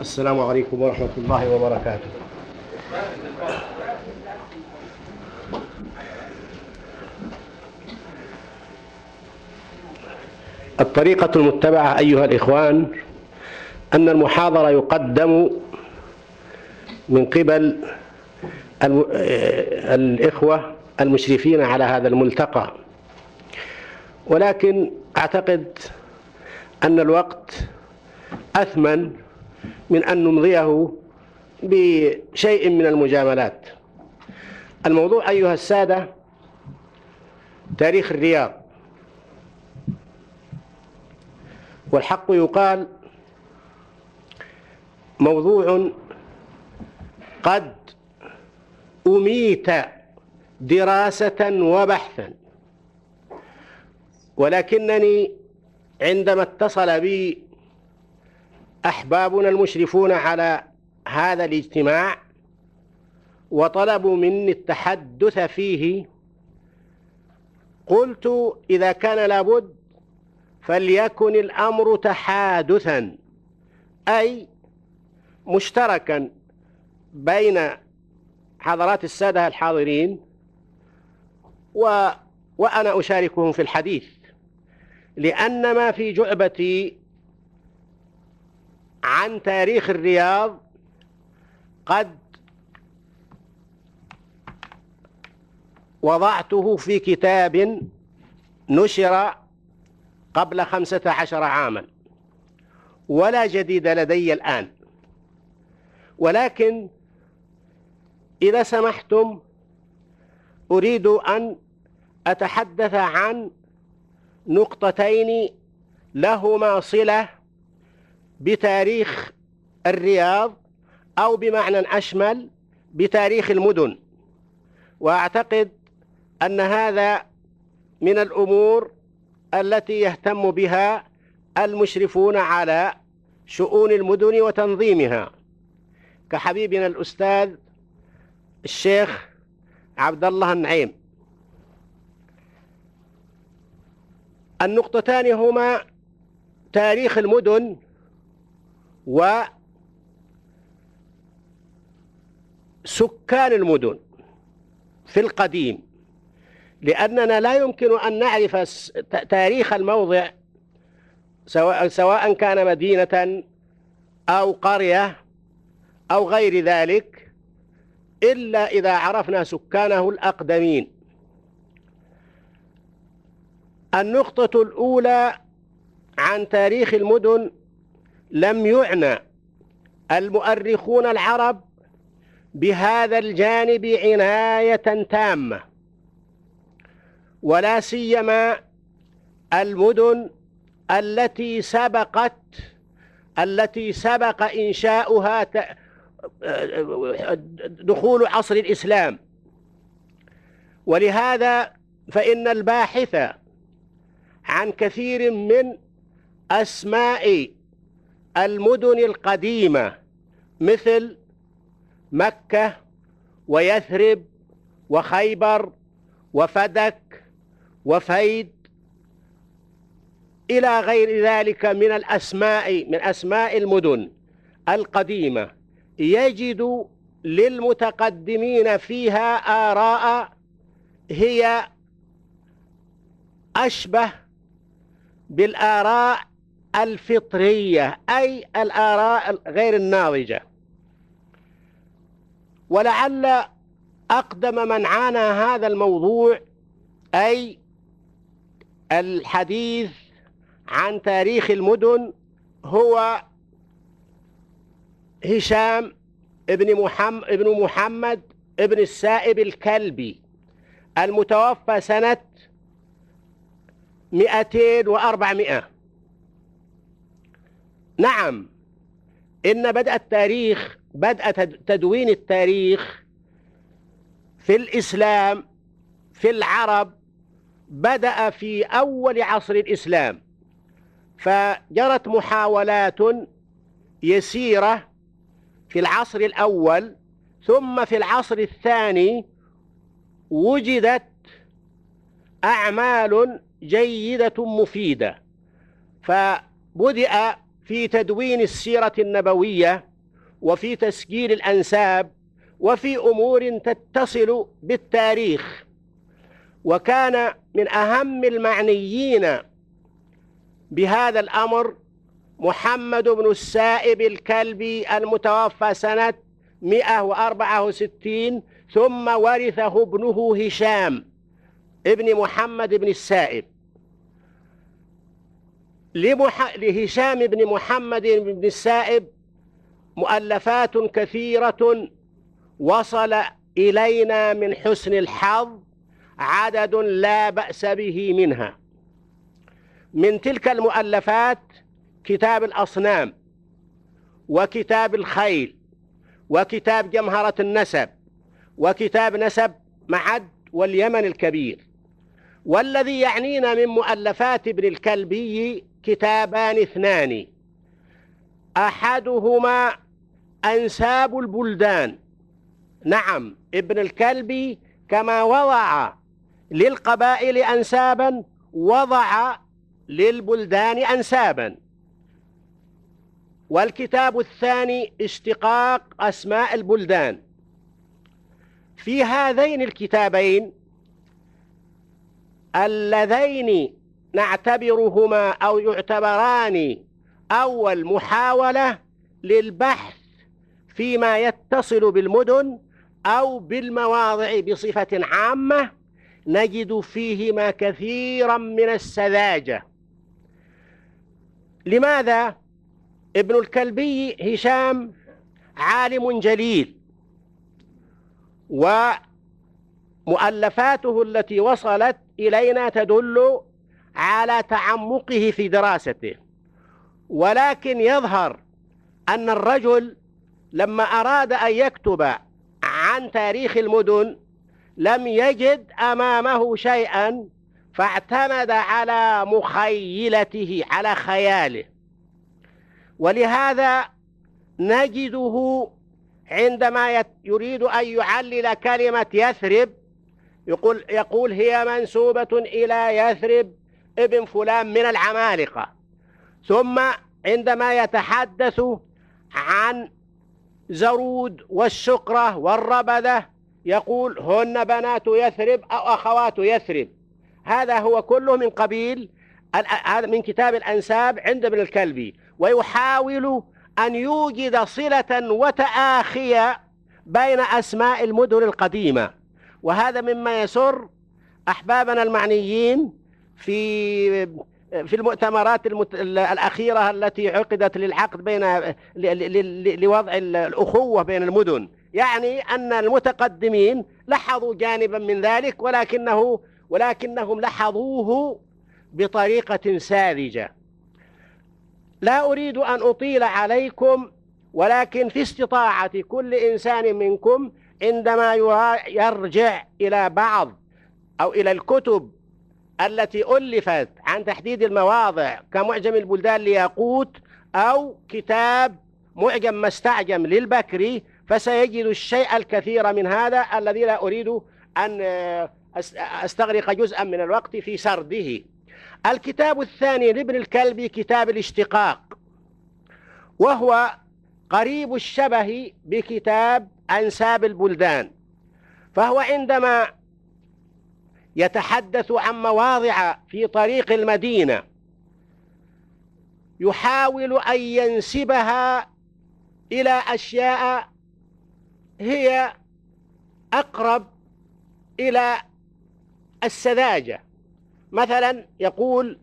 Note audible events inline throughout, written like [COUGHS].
السلام عليكم ورحمة الله وبركاته. الطريقة المتبعة أيها الإخوان أن المحاضرة يقدم من قبل الإخوة المشرفين على هذا الملتقى. ولكن أعتقد أن الوقت أثمن من أن نمضيه بشيء من المجاملات. الموضوع أيها السادة تاريخ الرياض. والحق يقال موضوع قد أميت دراسة وبحثا ولكنني عندما اتصل بي أحبابنا المشرفون على هذا الاجتماع وطلبوا مني التحدث فيه. قلت إذا كان لابد فليكن الأمر تحادثا أي مشتركا بين حضرات السادة الحاضرين و وأنا أشاركهم في الحديث. لأن ما في جعبتي عن تاريخ الرياض قد وضعته في كتاب نشر قبل خمسة عشر عاما. ولا جديد لدي الآن. ولكن إذا سمحتم أريد أن أتحدث عن نقطتين لهما صلة بتاريخ الرياض أو بمعنى أشمل بتاريخ المدن. وأعتقد أن هذا من الأمور التي يهتم بها المشرفون على شؤون المدن وتنظيمها. كحبيبنا الأستاذ الشيخ عبد الله النعيم. النقطتان هما تاريخ المدن وسكان المدن في القديم لأننا لا يمكن أن نعرف تاريخ الموضع سواء, سواء كان مدينة أو قرية أو غير ذلك إلا إذا عرفنا سكانه الأقدمين. النقطة الأولى عن تاريخ المدن لم يعنى المؤرخون العرب بهذا الجانب عناية تامة ولا سيما المدن التي سبقت التي سبق إنشاؤها دخول عصر الإسلام. ولهذا فإن الباحث عن كثير من أسماء المدن القديمة مثل مكة ويثرب وخيبر وفدك وفيد إلى غير ذلك من الأسماء من أسماء المدن القديمة. يجد للمتقدمين فيها آراء هي أشبه بالآراء الفطرية أي الآراء غير الناضجة. ولعل أقدم من عانى هذا الموضوع أي الحديث عن تاريخ المدن هو هشام ابن محمد, ابن محمد ابن السائب الكلبي المتوفى سنة مئتين وأربعمائة. نعم. إن بدأ التاريخ بدأ تدوين التاريخ في الإسلام في العرب بدأ في أول عصر الإسلام. فجرت محاولات يسيرة في العصر الأول ثم في العصر الثاني وجدت أعمال جيدة مفيدة. فبدأ في تدوين السيرة النبوية وفي تسجيل الأنساب وفي أمور تتصل بالتاريخ. وكان من أهم المعنيين بهذا الأمر محمد بن السائب الكلبي المتوفى سنة 164 ثم ورثه ابنه هشام ابن محمد بن السائب. لمح... لهشام بن محمد بن السائب مؤلفات كثيرة وصل إلينا من حسن الحظ عدد لا بأس به منها. من تلك المؤلفات كتاب الأصنام وكتاب الخيل وكتاب جمهرة النسب وكتاب نسب معد واليمن الكبير. والذي يعنينا من مؤلفات ابن الكلبي كتابان اثنان. أحدهما أنساب البلدان. نعم ابن الكلبي كما وضع للقبائل أنسابا وضع للبلدان أنسابا. والكتاب الثاني اشتقاق أسماء البلدان. في هذين الكتابين اللذين نعتبرهما أو يعتبران أول محاولة للبحث فيما يتصل بالمدن أو بالمواضع بصفة عامة نجد فيهما كثيرا من السذاجة لماذا؟ ابن الكلبي هشام عالم جليل ومؤلفاته التي وصلت إلينا تدل على تعمقه في دراسته. ولكن يظهر أن الرجل لما أراد أن يكتب عن تاريخ المدن لم يجد أمامه شيئا فاعتمد على مخيلته على خياله. ولهذا نجده عندما يريد أن يعلل كلمة يثرب يقول, يقول هي منسوبة إلى يثرب ابن فلان من العمالقة. ثم عندما يتحدث عن زرود والشقرة والربذة يقول هن بنات يثرب أو أخوات يثرب. هذا هو كله من قبيل هذا من كتاب الأنساب عند ابن الكلبي. ويحاول أن يوجد صلة وتآخية بين أسماء المدن القديمة. وهذا مما يسر أحبابنا المعنيين في في المؤتمرات المت... الأخيرة التي عقدت للعقد بين. لوضع الأخوة بين المدن يعني أن المتقدمين لاحظوا جانبا من ذلك ولكنه ولكنهم لاحظوه بطريقة ساذجة لا أريد أن أطيل عليكم ولكن في استطاعة كل إنسان منكم عندما يرجع إلى بعض أو إلى الكتب التي ألفت عن تحديد المواضع كمعجم البلدان لياقوت أو كتاب معجم مستعجم للبكري فسيجد الشيء الكثير من هذا الذي لا أريد أن أستغرق جزءا من الوقت في سرده. الكتاب الثاني لابن الكلبي كتاب الاشتقاق وهو قريب الشبه بكتاب أنساب البلدان فهو عندما يتحدث عن مواضع في طريق المدينة. يحاول أن ينسبها إلى أشياء هي أقرب إلى السذاجة. مثلا يقول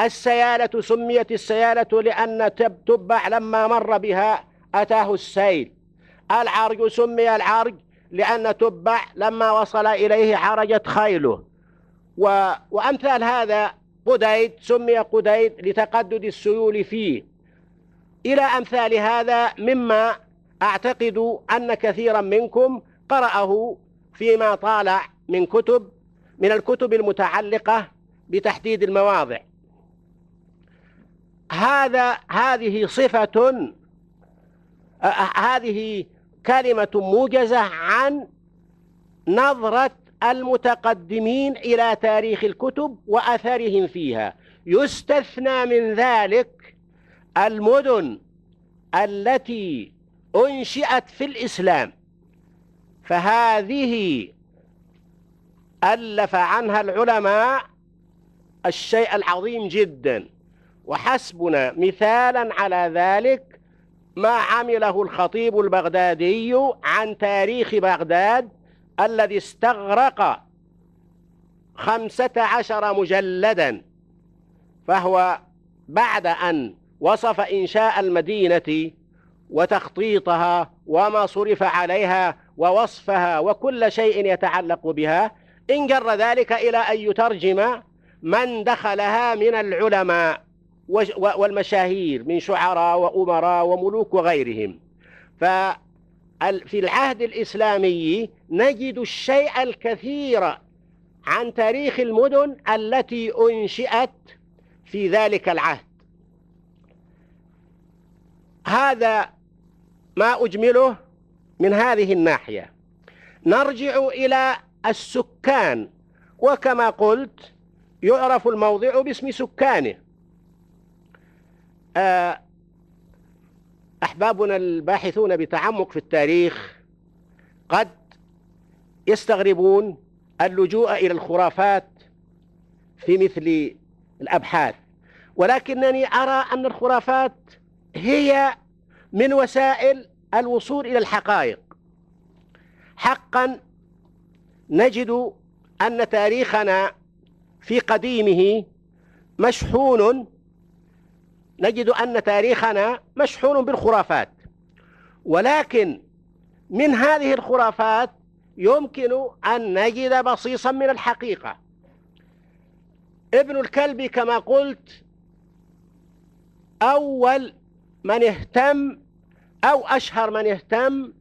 السيالة سميت السيالة لأن تبع لما مر بها أتاه السيل. العرج سمي العرج لأن تبع لما وصل إليه عرجت خيله. و... وأمثال هذا قديد سمي قديد لتقدد السيول فيه. إلى أمثال هذا مما أعتقد أن كثيرا منكم قرأه فيما طالع من كتب من الكتب المتعلقة بتحديد المواضع. هذا هذه صفة هذه كلمة موجزة عن نظرة المتقدمين إلى تاريخ الكتب وأثرهم فيها. يستثنى من ذلك المدن التي أنشئت في الإسلام. فهذه ألف عنها العلماء الشيء العظيم جدا. وحسبنا مثالا على ذلك ما عمله الخطيب البغدادي عن تاريخ بغداد الذي استغرق خمسة عشر مجلدا فهو بعد أن وصف إنشاء المدينة وتخطيطها وما صرف عليها ووصفها وكل شيء يتعلق بها إن جر ذلك إلى أن يترجم من دخلها من العلماء. والمشاهير من شعراء وأمراء وملوك وغيرهم. ففي العهد الإسلامي نجد الشيء الكثير عن تاريخ المدن التي أنشئت في ذلك العهد. هذا ما أجمله من هذه الناحية. نرجع إلى السكان وكما قلت يعرف الموضع باسم سكانه. أحبابنا الباحثون بتعمق في التاريخ قد يستغربون اللجوء إلى الخرافات في مثل الأبحاث. ولكنني أرى أن الخرافات هي من وسائل الوصول إلى الحقائق. حقا نجد أن تاريخنا في قديمه مشحون نجد أن تاريخنا مشحون بالخرافات. ولكن من هذه الخرافات يمكن أن نجد بصيصا من الحقيقة. ابن الكلب كما قلت أول من اهتم أو أشهر من اهتم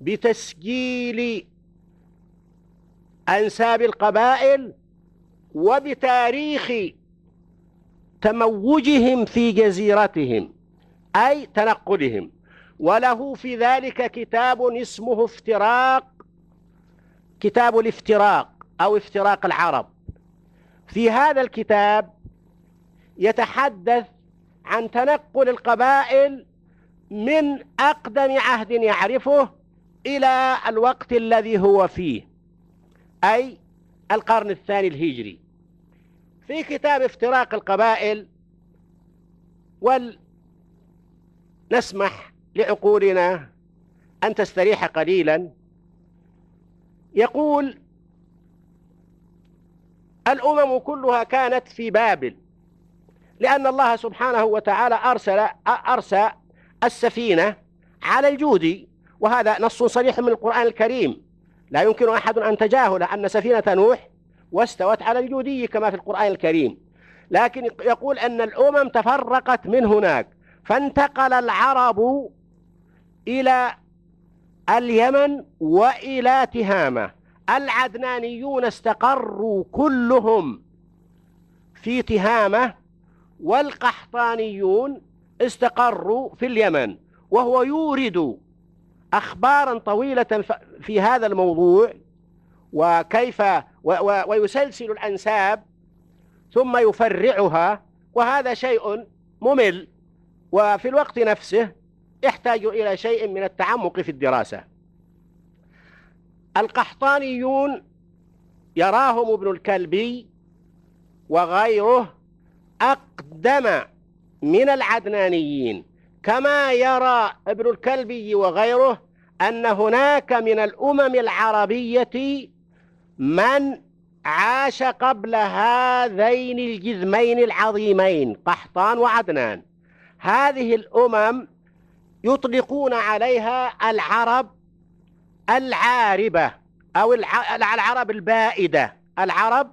بتسجيل أنساب القبائل وبتاريخ تموجهم في جزيرتهم أي تنقلهم. وله في ذلك كتاب اسمه افتراق كتاب الافتراق أو افتراق العرب. في هذا الكتاب يتحدث عن تنقل القبائل من أقدم عهد يعرفه إلى الوقت الذي هو فيه أي القرن الثاني الهجري. في كتاب افتراق القبائل ولنسمح لعقولنا أن تستريح قليلا. يقول الأمم كلها كانت في بابل لأن الله سبحانه وتعالى أرسل أرسى السفينة على الجود وهذا نص صريح من القرآن الكريم. لا يمكن أحد أن تجاهل أن سفينة نوح واستوت على الجودي كما في القرآن الكريم. لكن يقول أن الأمم تفرقت من هناك فانتقل العرب إلى اليمن وإلى تهامة. العدنانيون استقروا كلهم في تهامة والقحطانيون استقروا في اليمن. وهو يورد أخبارا طويلة في هذا الموضوع. وكيف ويسلسل الأنساب ثم يفرعها وهذا شيء ممل. وفي الوقت نفسه يحتاج إلى شيء من التعمق في الدراسة. القحطانيون يراهم ابن الكلبي وغيره أقدم من العدنانيين. كما يرى ابن الكلبي وغيره أن هناك من الأمم العربية من عاش قبل هذين الجذمين العظيمين قحطان وعدنان. هذه الأمم يطلقون عليها العرب العاربة أو العرب البائدة العرب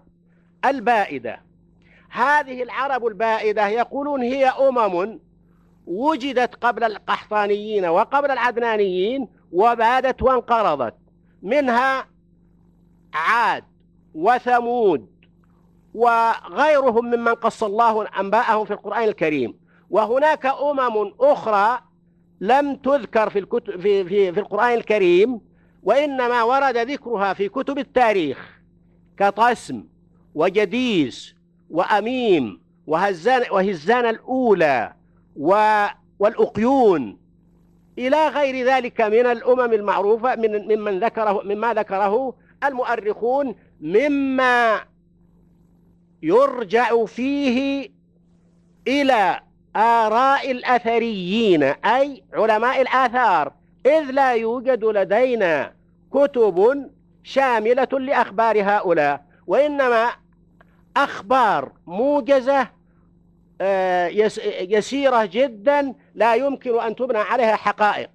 البائدة. هذه العرب البائدة يقولون هي أمم وجدت قبل القحطانيين وقبل العدنانيين وبادت وانقرضت. منها عاد وثمود وغيرهم ممن قص الله أنباءهم في القرآن الكريم. وهناك أمم أخرى لم تذكر في, الكتب في, في, في القرآن الكريم وإنما ورد ذكرها في كتب التاريخ كطسم وجديس وأميم وهزان, وهزان الأولى والأقيون. إلى غير ذلك من الأمم المعروفة من ممن ذكره مما ذكره المؤرخون مما يرجع فيه إلى آراء الأثريين أي علماء الآثار إذ لا يوجد لدينا كتب شاملة لأخبار هؤلاء وإنما أخبار موجزة آه، يسيرة جدا لا يمكن أن تبنى عليها حقائق.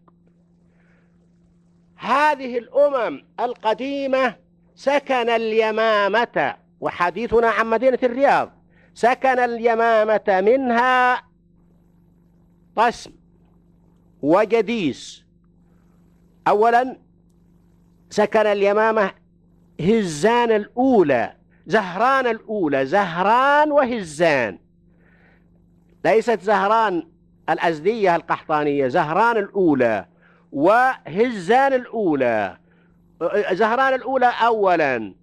هذه الأمم القديمة سكن اليمامة وحديثنا عن مدينة الرياض سكن اليمامة منها طسم وجديس. أولا سكن اليمامة هزان الأولى زهران الأولى زهران وهزان. ليست زهران الأزدية القحطانية زهران الأولى. وهزان الأولى. زهران الأولى أولا.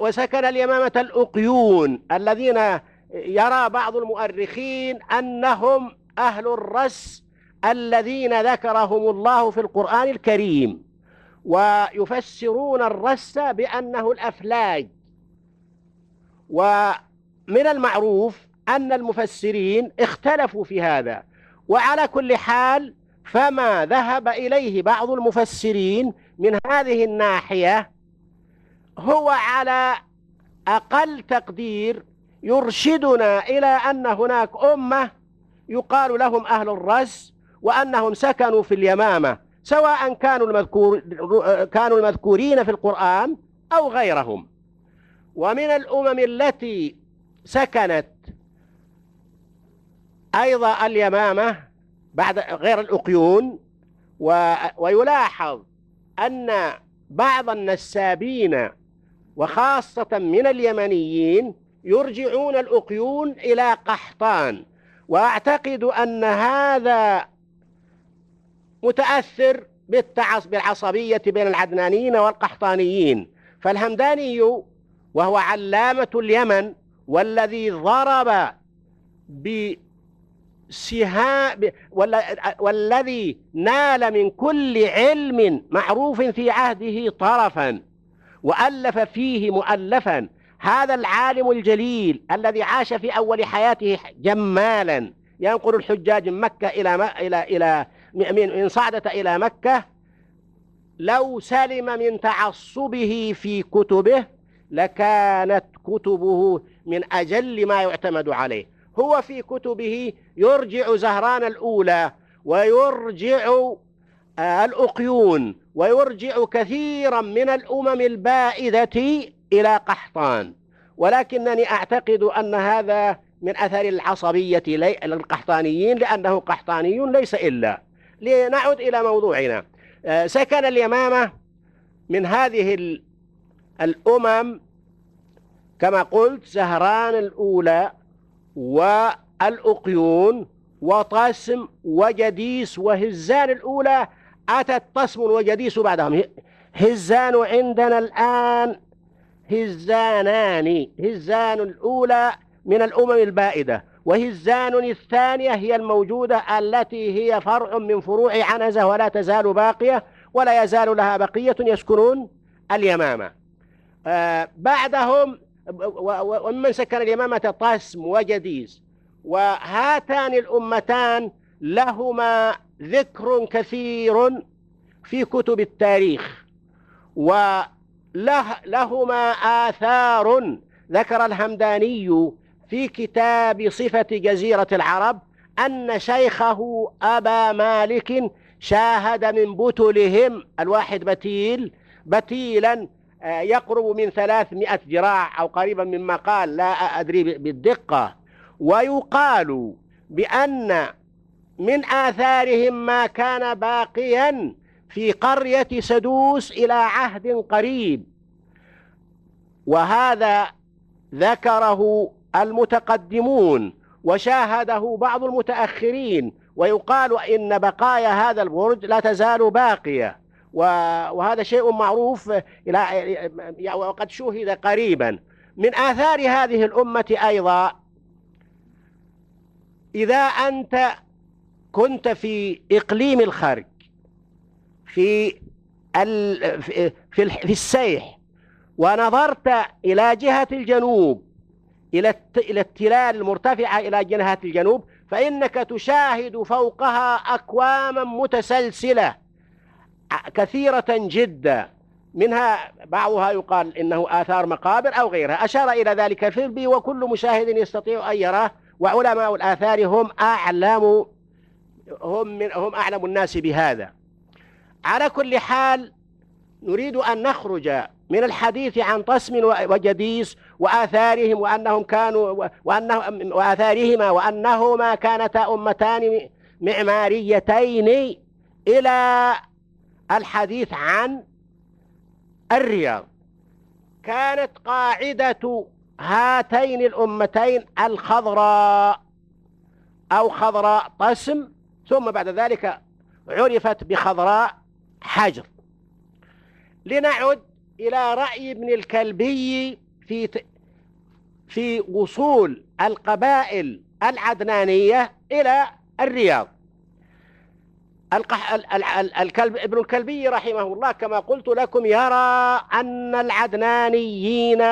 وسكن اليمامة الأقيون. الذين يرى بعض المؤرخين أنهم أهل الرس الذين ذكرهم الله في القرآن الكريم. ويفسرون الرس بأنه الأفلاج. ومن المعروف أن المفسرين اختلفوا في هذا. وعلى كل حال فما ذهب إليه بعض المفسرين من هذه الناحية هو على أقل تقدير يرشدنا إلى أن هناك أمة يقال لهم أهل الرس وأنهم سكنوا في اليمامة سواء كانوا المذكور كانوا المذكورين في القرآن أو غيرهم. ومن الأمم التي سكنت أيضا اليمامة بعد غير الأقيون ويلاحظ أن بعض النسابين وخاصة من اليمنيين يرجعون الأقيون إلى قحطان وأعتقد أن هذا متأثر بالعصبية بين العدنانيين والقحطانيين. فالهمداني وهو علامة اليمن والذي ضرب بسهام والذي نال من كل علم معروف في عهده طرفا وألف فيه مؤلفا. هذا العالم الجليل الذي عاش في أول حياته جمالا. ينقل الحجاج من مكة إلى إلى إلى من صعدة إلى مكة. لو سلم من تعصبه في كتبه لكانت كتبه من أجل ما يعتمد عليه. هو في كتبه يرجع زهران الأولى ويرجع آه، الأقيون ويرجع كثيرا من الأمم البائدة إلى قحطان. ولكنني أعتقد أن هذا من أثر العصبية للقحطانيين لأنه قحطاني ليس إلا. لنعد إلى موضوعنا. آه، سكن اليمامة من هذه الأمم كما قلت زهران الأولى والأقيون وطسم وجديس وهزان الأولى أتت طسم وجديس بعدهم. هزان عندنا الآن. هزانان. هزان الأولى من الأمم البائدة. وهزان الثانية هي الموجودة التي هي فرع من فروع عنزة ولا تزال باقية ولا يزال لها بقية. يسكنون اليمامة. آه بعدهم ومن سكن اليمامة طسم وجديز وهاتان الأمتان لهما ذكر كثير في كتب التاريخ. ولهما آثار ذكر الهمداني في كتاب صفة جزيرة العرب أن شيخه أبا مالك شاهد من بتلهم الواحد بتيل بتيلا يقرب من ثلاثمائة ذراع أو قريبا مما قال لا أدري بالدقة. ويقال بأن من آثارهم ما كان باقيا في قرية سدوس إلى عهد قريب. وهذا ذكره المتقدمون وشاهده بعض المتأخرين ويقال إن بقايا هذا البرج لا تزال باقية. وهذا شيء معروف إلى وقد شوهد قريبا. من آثار هذه الأمة أيضا إذا أنت كنت في إقليم الخرج في في في السيح ونظرت إلى جهة الجنوب إلى إلى التلال المرتفعة إلى جهة الجنوب فإنك تشاهد فوقها أكواما متسلسلة. كثيرة جدا. منها بعضها يقال إنه آثار مقابر أو غيرها. أشار إلى ذلك الفيلبي وكل مشاهد يستطيع أن يراه وعلماء الآثار هم أعلم هم من هم أعلم الناس بهذا. على كل حال نريد أن نخرج من الحديث عن طسم وجديس وآثارهم وأنهم كانوا وأنه وآثارهما وأنهما كانتا أمتان معماريتين إلى الحديث عن الرياض. كانت قاعدة هاتين الأمتين الخضراء أو خضراء طسم ثم بعد ذلك عرفت بخضراء حجر. لنعد إلى رأي ابن الكلبي في في وصول القبائل العدنانية إلى الرياض. القح... الكلب ابن الكلبي رحمه الله كما قلت لكم يرى أن العدنانيين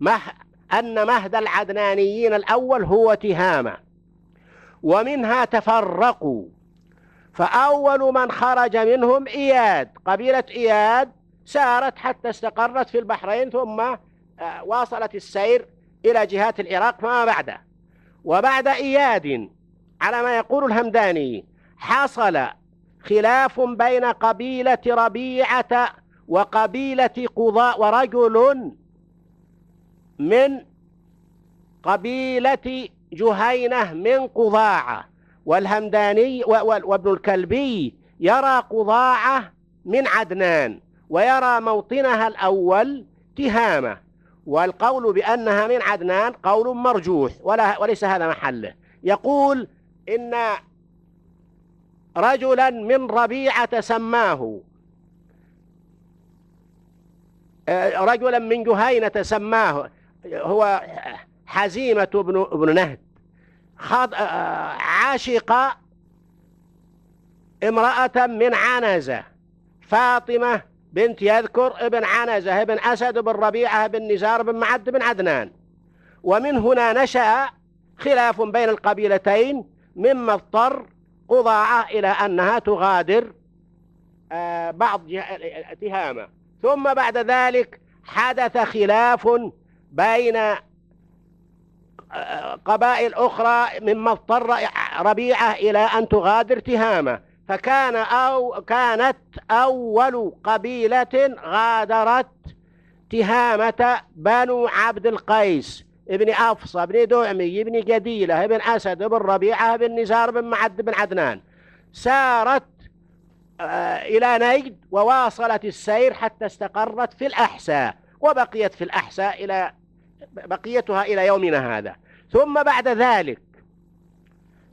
مه... أن مهد العدنانيين الأول هو تهامة ومنها تفرقوا. فأول من خرج منهم إياد قبيلة إياد سارت حتى استقرت في البحرين ثم آه، واصلت السير إلى جهات العراق فما بعده. وبعد إياد على ما يقول الهمداني حصل خلاف بين قبيلة ربيعة وقبيلة قضاء ورجل من قبيلة جهينة من قضاعة. والهمداني وابن الكلبي يرى قضاعة من عدنان ويرى موطنها الأول تهامة. والقول بأنها من عدنان قول مرجوح وليس هذا محله. يقول إن رجلا من ربيعة سماه. رجلا من جهينة سماه. هو حزيمة بن ابن نهد. عاشق امرأة من عنزة. فاطمة بنت يذكر ابن عنزة ابن أسد بن ربيعة بن نزار بن معد بن عدنان. ومن هنا نشأ خلاف بين القبيلتين مما اضطر قضاعة إلى أنها تغادر آه، بعض تهامة. ثم بعد ذلك حدث خلاف بين آه، قبائل أخرى مما اضطر ربيعة إلى أن تغادر تهامة. فكان أو كانت أول قبيلة غادرت تهامة بنو عبد القيس. ابن أفصى ابن دعمي ابن جديلة ابن أسد ابن ربيعة ابن نزار بن معد بن عدنان. سارت آه، إلى نجد وواصلت السير حتى استقرت في الأحساء وبقيت في الأحساء إلى بقيتها إلى يومنا هذا. ثم بعد ذلك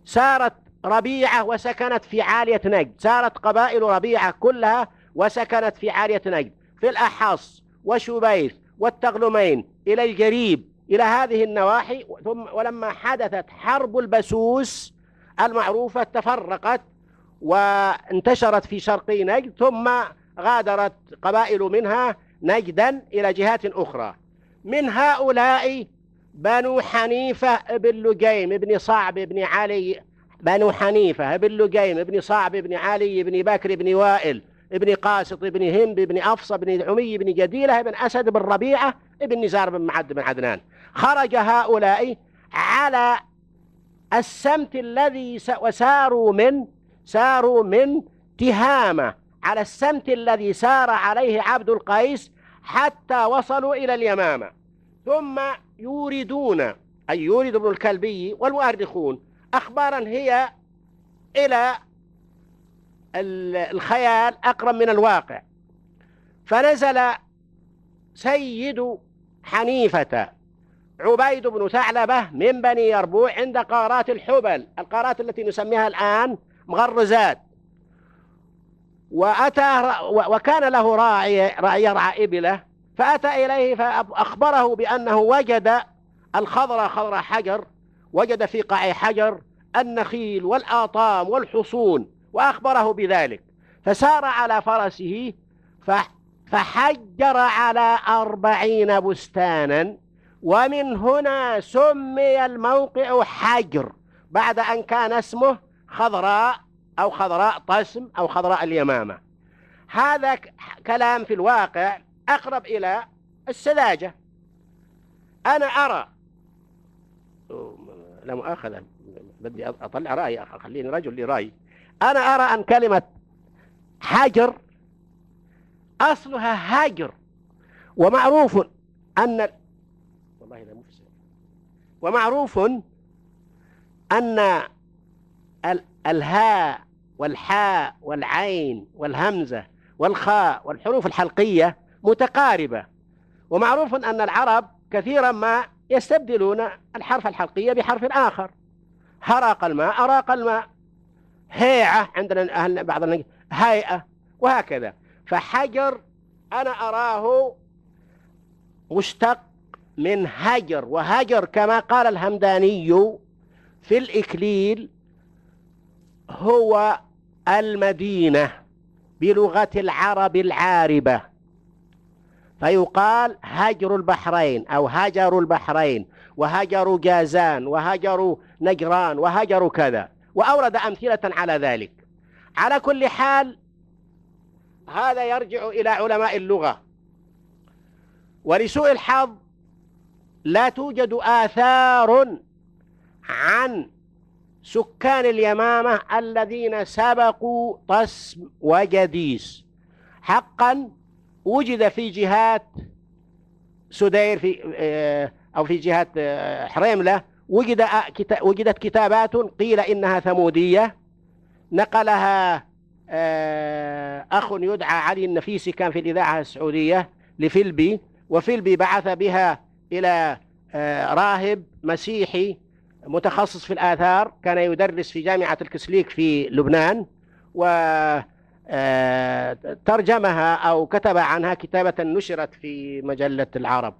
سارت ربيعة وسكنت في عالية نجد. سارت قبائل ربيعة كلها وسكنت في عالية نجد. في الأحص وشبيث والتغلمين إلى الجريب إلى هذه النواحي ثم ولما حدثت حرب البسوس المعروفة تفرقت وانتشرت في شرقي نجد ثم غادرت قبائل منها نجدا إلى جهات أخرى. من هؤلاء بنو حنيفة بن لجيم بن صعب بن علي بنو حنيفة بن لجيم بن صعب بن علي بن بكر بن وائل ابن قاسط ابن هند ابن أفصى بن عمي بن جديلة بن أسد بن ربيعة ابن نزار بن معد بن عدنان. خرج هؤلاء على السمت الذي وساروا من ساروا من تهامة على السمت الذي سار عليه عبد القيس حتى وصلوا إلى اليمامة. ثم يوردون أي يورد ابن الكلبي والمؤرخون أخبارا هي إلى الخيال أقرب من الواقع. فنزل سيد حنيفة عبيد بن ثعلبة من بني يربوع عند قارات الحبل. القارات التي نسميها الآن مغرزات. وأتى وكان له راعي راعي يرعى إبلة. فأتى إليه فأخبره بأنه وجد الخضر خضر حجر وجد في قاع حجر النخيل والآطام والحصون وأخبره بذلك. فسار على فرسه فحجر على أربعين بستانا. ومن هنا سمي الموقع حجر بعد أن كان اسمه خضراء أو خضراء طسم أو خضراء اليمامة. هذا كلام في الواقع أقرب إلى السذاجة. أنا أرى لا مؤاخذة بدي أطلع رأي خليني رجل لي رأي أنا أرى أن كلمة حجر أصلها هاجر ومعروف أن ومعروف أن الهاء والحاء والعين والهمزة والخاء والحروف الحلقية متقاربة. ومعروف أن العرب كثيرا ما يستبدلون الحرف الحلقية بحرف آخر. هراق الماء أراق الماء. هيعة عندنا أهل بعض هيئة وهكذا. فحجر أنا أراه مشتق من هجر وهجر كما قال الهمداني في الإكليل هو المدينة بلغة العرب العاربة. فيقال هجر البحرين أو هجر البحرين وهجر جازان وهجر نجران وهجر كذا. وأورد أمثلة على ذلك. على كل حال هذا يرجع إلى علماء اللغة. ولسوء الحظ لا توجد آثار عن سكان اليمامة الذين سبقوا طسم وجديس. حقا وجد في جهات سدير في آه، أو في جهة آه، حريملة وجد آه، وجدت كتابات قيل إنها ثمودية نقلها أخ يدعى علي النفيسي كان في الإذاعة السعودية لفيلبي وفيلبي بعث بها إلى راهب مسيحي متخصص في الآثار كان يدرس في جامعة الكسليك في لبنان و ترجمها أو كتب عنها كتابة نشرت في مجلة العرب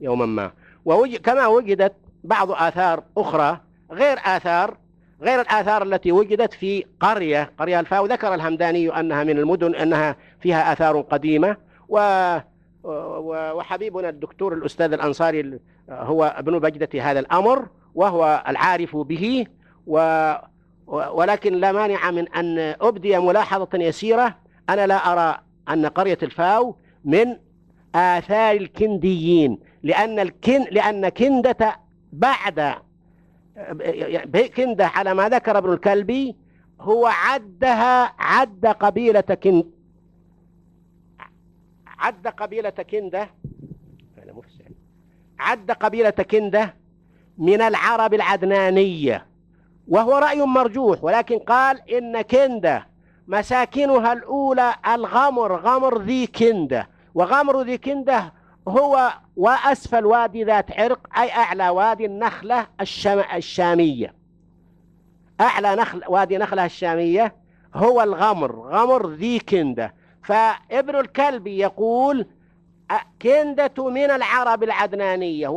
يوما ما. وكما وجدت بعض آثار أخرى غير آثار غير الآثار التي وجدت في قرية قرية الفاو ذكر الهمداني أنها من المدن أنها فيها آثار قديمة و وحبيبنا الدكتور الأستاذ الأنصاري هو ابن بجدة هذا الأمر وهو العارف به و ولكن لا مانع من أن أبدي ملاحظة يسيرة. أنا لا أرى أن قرية الفاو من آثار الكنديين لأن الكن لأن كندة بعد كندة على ما ذكر ابن الكلبي هو عدها عد قبيلة عد قبيلة كندة عد قبيلة كندة من العرب العدنانية وهو رأي مرجوح ولكن قال إن كندة مساكنها الأولى الغمر غمر ذي كندة وغمر ذي كندة هو وأسفل وادي ذات عرق أي أعلى وادي النخلة الشام الشامية. أعلى نخل وادي نخلة الشامية هو الغمر غمر ذي كندة فابن الكلبي يقول كندة من العرب العدنانية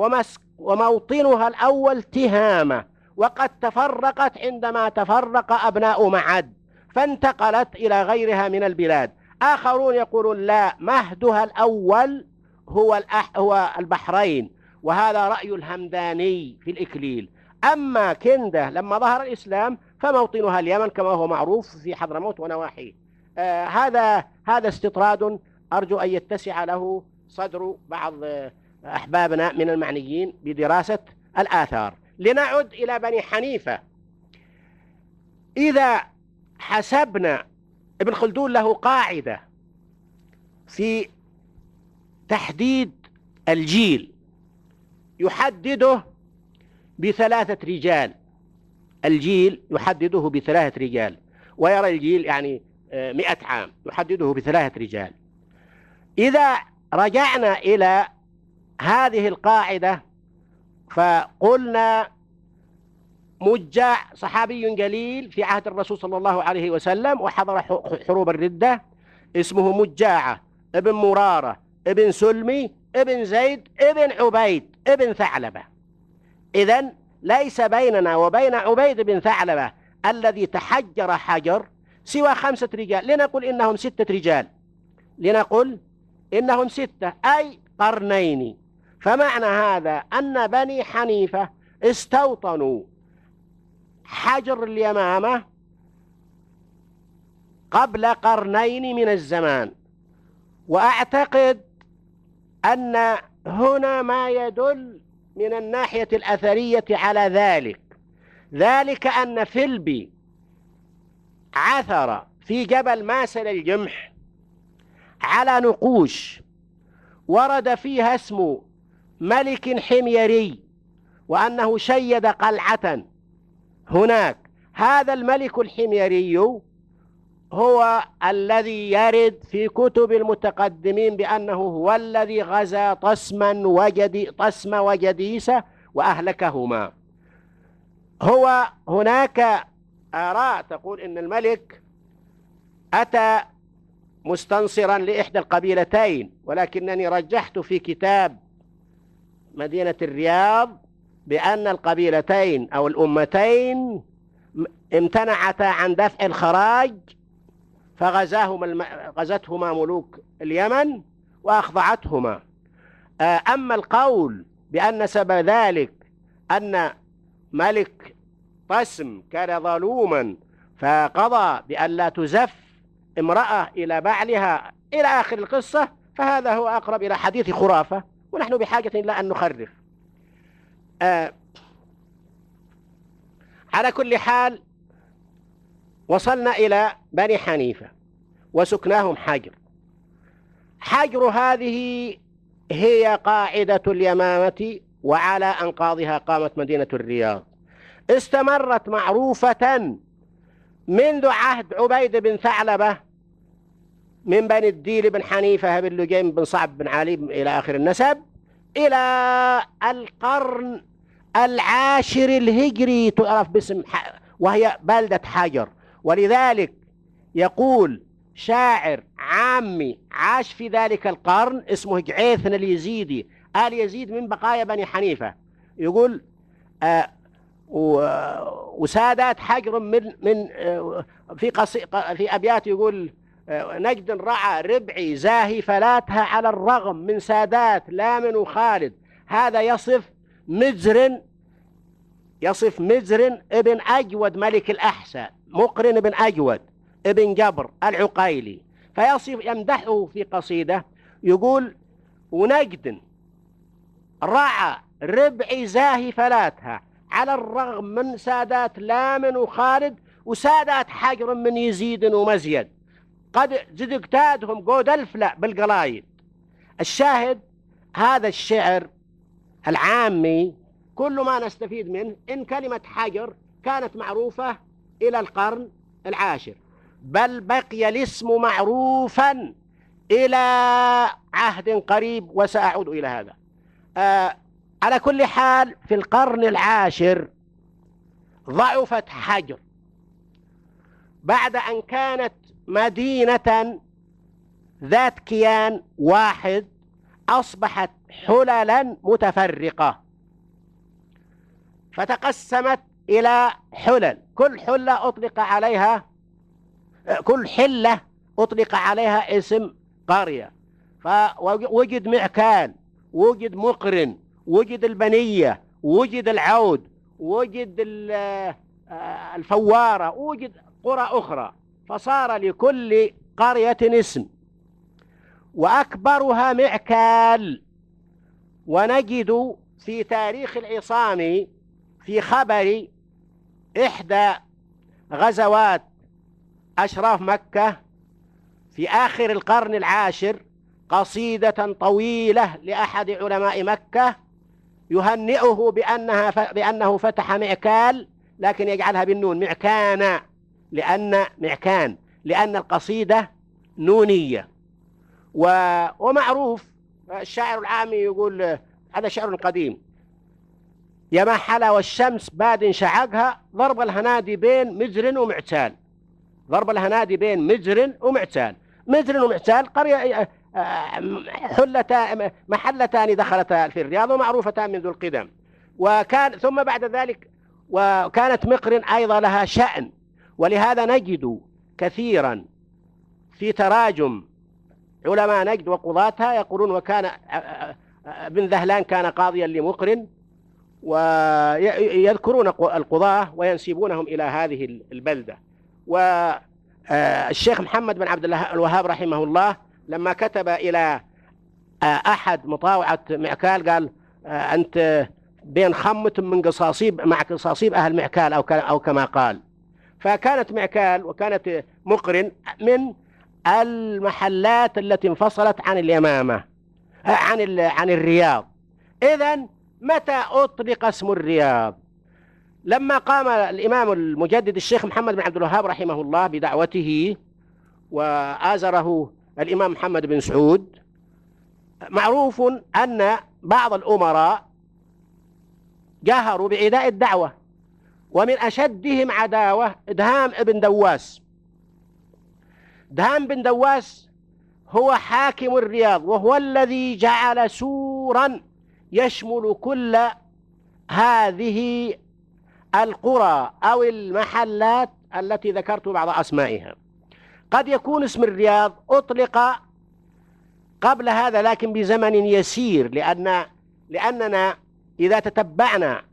وموطنها الأول تهامة وقد تفرقت عندما تفرق أبناء معد فانتقلت إلى غيرها من البلاد. آخرون يقولون لا مهدها الأول هو, الأح هو البحرين وهذا رأي الهمداني في الإكليل. أما كندة لما ظهر الإسلام فموطنها اليمن كما هو معروف في حضرموت ونواحيه. آه هذا هذا استطراد أرجو أن يتسع له صدر بعض أحبابنا من المعنيين بدراسة الآثار. لنعد إلى بني حنيفة. إذا حسبنا ابن خلدون له قاعدة في تحديد الجيل يحدده بثلاثة رجال. الجيل يحدده بثلاثة رجال. ويرى الجيل يعني آه، مئة عام يحدده بثلاثة رجال. إذا رجعنا إلى هذه القاعدة فقلنا مجاع صحابي جليل في عهد الرسول صلى الله عليه وسلم وحضر حروب الردة اسمه مجاعة ابن مرارة ابن سلمي ابن زيد ابن عبيد ابن ثعلبة. إذا ليس بيننا وبين عبيد بن ثعلبة الذي تحجر حجر سوى خمسة رجال. لنقل إنهم ستة رجال. لنقل إنهم ستة أي قرنين. فمعنى هذا أن بني حنيفة استوطنوا حجر اليمامة قبل قرنين من الزمان. وأعتقد أن هنا ما يدل من الناحية الأثرية على ذلك. ذلك أن فيلبي عثر في جبل ماسل الجمح على نقوش ورد فيها اسم ملك حميري وأنه شيد قلعة. هناك هذا الملك الحميري هو الذي يرد في كتب المتقدمين بأنه هو الذي غزا طسما وجدي طسم وجديسة وأهلكهما. هو هناك آراء تقول إن الملك أتى مستنصرا لإحدى القبيلتين ولكنني رجحت في كتاب مدينة الرياض بأن القبيلتين أو الأمتين امتنعتا عن دفع الخراج فغزاهما الم... غزتهما ملوك اليمن وأخضعتهما. آه، أما القول بأن سبب ذلك أن ملك قسم كان ظلوما فقضى بأن لا تزف امرأة إلى بعلها إلى آخر القصة فهذا هو أقرب إلى حديث خرافة ونحن بحاجة إلى أن نخرف. آه على كل حال وصلنا إلى بني حنيفة وسكناهم حجر. حجر هذه هي قاعدة اليمامة وعلى أنقاضها قامت مدينة الرياض. استمرت معروفة منذ عهد عبيد بن ثعلبة من بني الديل بن حنيفة بن لجيم بن صعب بن علي إلى آخر النسب إلى القرن العاشر الهجري تعرف باسم وهي بلدة حجر. ولذلك يقول شاعر عامي عاش في ذلك القرن اسمه جعيثن اليزيدي آل يزيد من بقايا بني حنيفة. يقول آه وسادات حجر من من آه في قصي في أبيات يقول آه نجد رعى ربعي زاهي فلاتها على الرغم من سادات لامن وخالد. هذا يصف مزر يصف مزر ابن أجود ملك الأحساء مقرن بن أجود ابن جبر العقيلي. فيصف يمدحه في قصيدة يقول ونجد رعى ربع زاهي فلاتها على الرغم من سادات لامن وخالد وسادات حجر من يزيد ومزيد. قد زد اجتادهم قود الفلا بالقلايد. الشاهد هذا الشعر العامي كل ما نستفيد منه إن كلمة حجر كانت معروفة إلى القرن العاشر. بل بقي الاسم معروفا إلى عهد قريب وسأعود إلى هذا. آه على كل حال في القرن العاشر ضعفت حجر. بعد أن كانت مدينة ذات كيان واحد أصبحت حللا متفرقة. فتقسمت إلى حلل. كل حلة أطلق عليها كل حلة أطلق عليها اسم قرية. فوجد معكان وجد مقرن وجد البنية وجد العود وجد الفوارة وجد قرى أخرى فصار لكل قرية اسم. وأكبرها معكال. ونجد في تاريخ العصامي في خبر إحدى غزوات أشراف مكة في آخر القرن العاشر قصيدة طويلة لأحد علماء مكة. يهنئه بأنها. بأنه فتح معكال لكن يجعلها بالنون. معكان لأن معكان لأن القصيدة نونية. و... ومعروف الشاعر العامي يقول هذا شعر قديم. يا ما حلا والشمس باد شعقها ضرب الهنادي بين مزر ومعتال. ضرب الهنادي بين مزر ومعتال. مزر ومعتال قرية حلتان محلتان دخلتا في الرياض ومعروفتان منذ القدم. وكان ثم بعد ذلك وكانت مقر أيضا لها شأن. ولهذا نجد كثيرا في تراجم علماء نجد وقضاتها يقولون وكان ابن ذهلان كان قاضيا لمقرن ويذكرون القضاة وينسبونهم إلى هذه البلدة. والشيخ محمد بن عبد الوهاب رحمه الله لما كتب إلى أحد مطاوعة معكال قال أنت بين خمة من قصاصيب مع قصاصيب أهل معكال أو أو كما قال. فكانت معكال وكانت مقرن من المحلات التي انفصلت عن اليمامة عن عن الرياض. إذا متى أطلق اسم الرياض؟ لما قام الإمام المجدد الشيخ محمد بن عبد الوهاب رحمه الله بدعوته وآزره الإمام محمد بن سعود معروف أن بعض الأمراء جهروا بإيذاء الدعوة ومن أشدهم عداوة إدهام ابن دواس دهام بن دواس هو حاكم الرياض وهو الذي جعل سورا يشمل كل هذه القرى أو المحلات التي ذكرت بعض أسمائها. قد يكون اسم الرياض أطلق قبل هذا لكن بزمن يسير لأن لأننا إذا تتبعنا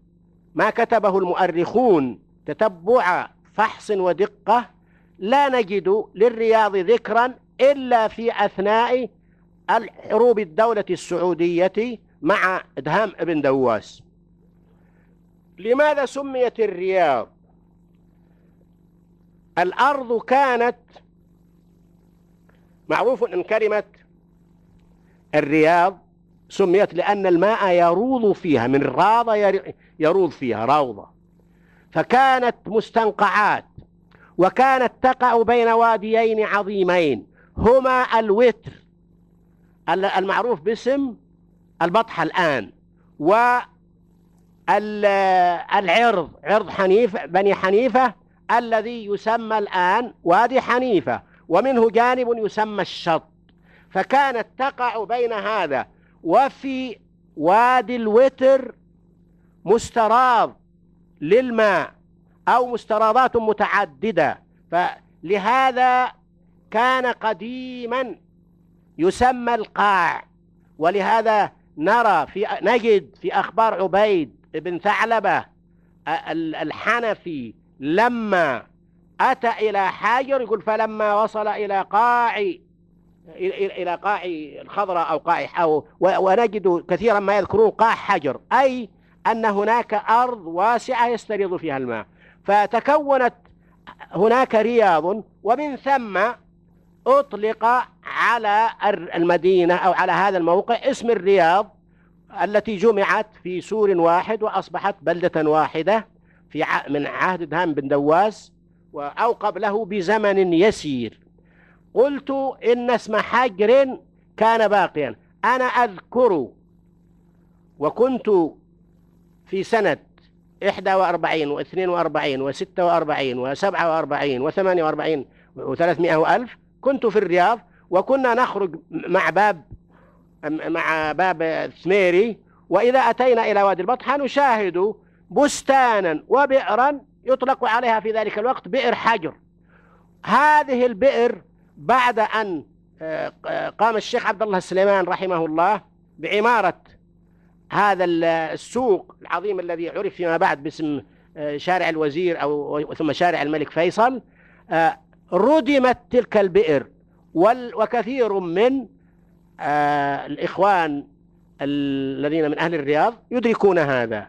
ما كتبه المؤرخون تتبع فحص ودقة لا نجد للرياض ذكرا إلا في أثناء الحروب الدولة السعودية مع إدهام ابن دواس لماذا سميت الرياض؟ الأرض كانت معروف أن كلمة الرياض سميت لأن الماء يروض فيها من راض يروض فيها روضة فكانت مستنقعات وكانت تقع بين واديين عظيمين هما الوتر المعروف باسم البطحة الآن والعرض عرض حنيفة بني حنيفة الذي يسمى الآن وادي حنيفة. ومنه جانب يسمى الشط. فكانت تقع بين هذا وفي وادي الوتر مستراض للماء أو مستراضات متعددة. فلهذا كان قديما يسمى القاع. ولهذا نرى في نجد في أخبار عبيد بن ثعلبة الحنفي لما أتى إلى حجر يقول فلما وصل إلى قاع إلى قاع الخضراء أو قاع أو ونجد كثيرا ما يذكرون قاع حجر أي أن هناك أرض واسعة يستريض فيها الماء. فتكونت هناك رياض ومن ثم أطلق على المدينة أو على هذا الموقع اسم الرياض التي جمعت في سور واحد وأصبحت بلدة واحدة في من عهد دهام بن دواس أو قبله بزمن يسير. قلت إن اسم حجر كان باقيا. أنا أذكر وكنت في سنة إحدى وأربعين واثنين وأربعين وستة وأربعين وسبعة وأربعين وثمانية وأربعين وثلاثمائة وألف كنت في الرياض وكنا نخرج مع باب مع باب الثميري وإذا أتينا إلى وادي البطحة نشاهد بستانا وبئرا يطلق عليها في ذلك الوقت بئر حجر. هذه البئر بعد أن آه، قام الشيخ عبد الله السليمان رحمه الله بعمارة هذا السوق العظيم الذي عرف فيما بعد باسم آه، شارع الوزير أو ثم شارع الملك فيصل آه، ردمت تلك البئر. وكثير من الإخوان الذين من أهل الرياض يدركون هذا.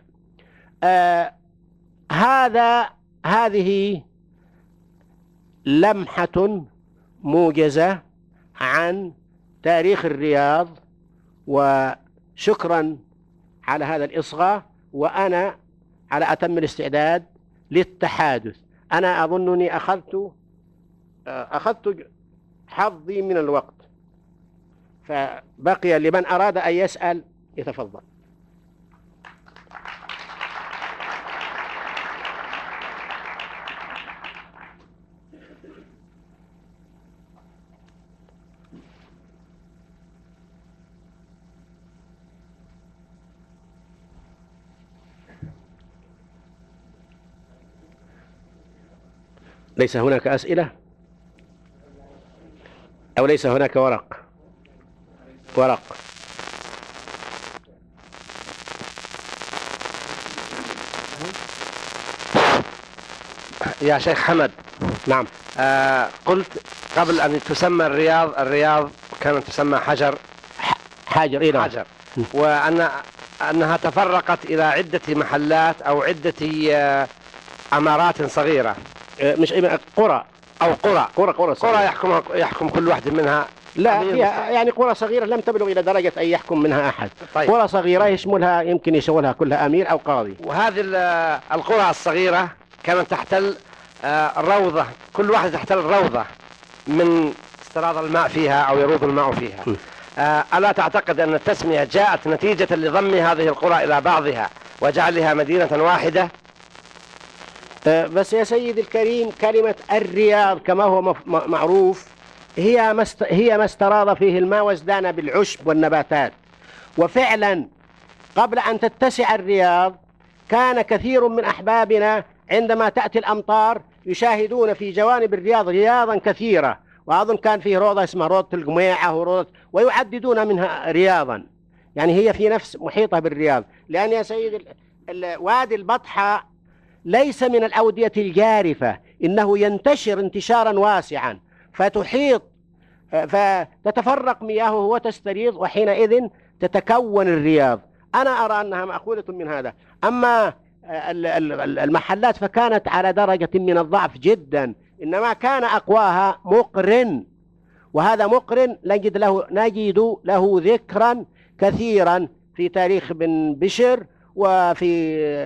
هذا هذه لمحة موجزة عن تاريخ الرياض وشكرا على هذا الإصغاء وأنا على أتم الاستعداد للتحادث. أنا أظنني أخذت أخذت حظي من الوقت فبقي لمن أراد أن يسأل يتفضل. ليس هناك أسئلة؟ أو ليس هناك ورق؟ ورق. يا شيخ حمد نعم. آه قلت قبل أن تسمى الرياض الرياض كانت تسمى حجر. حجر إيه نعم. حجر. وأن أنها تفرقت إلى عدة محلات أو عدة آه، عمارات صغيرة. مش إيه، قرى أو قرى. قرى قرى صغيرة. قرى يحكم يحكم كل واحدة منها. لا فيها يعني قرى صغيرة لم تبلغ إلى درجة أن يحكم منها أحد. طيب. قرى صغيرة يشملها يمكن يشملها كلها أمير أو قاضي. وهذه ال- القرى الصغيرة كانت تحتل آه، الروضة كل واحدة تحتل الروضة من استراض الماء فيها أو يروض الماء فيها. آه، ألا تعتقد أن التسمية جاءت نتيجة لضم هذه القرى إلى بعضها وجعلها مدينة واحدة؟ آه، بس يا سيدي الكريم كلمة الرياض كما هو معروف هي ما هي ما استراض فيه الماء وازدان بالعشب والنباتات. وفعلا قبل أن تتسع الرياض كان كثير من أحبابنا عندما تأتي الأمطار يشاهدون في جوانب الرياض رياضا كثيرة. وأظن كان فيه روضة اسمها روضة القميعة وروضة ويعددون منها رياضا. يعني هي في نفس محيطة بالرياض. لأن يا سيدي وادي البطحة ليس من الأودية الجارفة إنه ينتشر انتشارا واسعا فتحيط فتتفرق مياهه وتستريض وحينئذ تتكون الرياض. أنا أرى أنها مأخوذة من هذا. أما ال- ال- ال- المحلات فكانت على درجة من الضعف جدا إنما كان أقواها مقرن. وهذا مقرن نجد له نجد له ذكرا كثيرا في تاريخ بن بشر وفي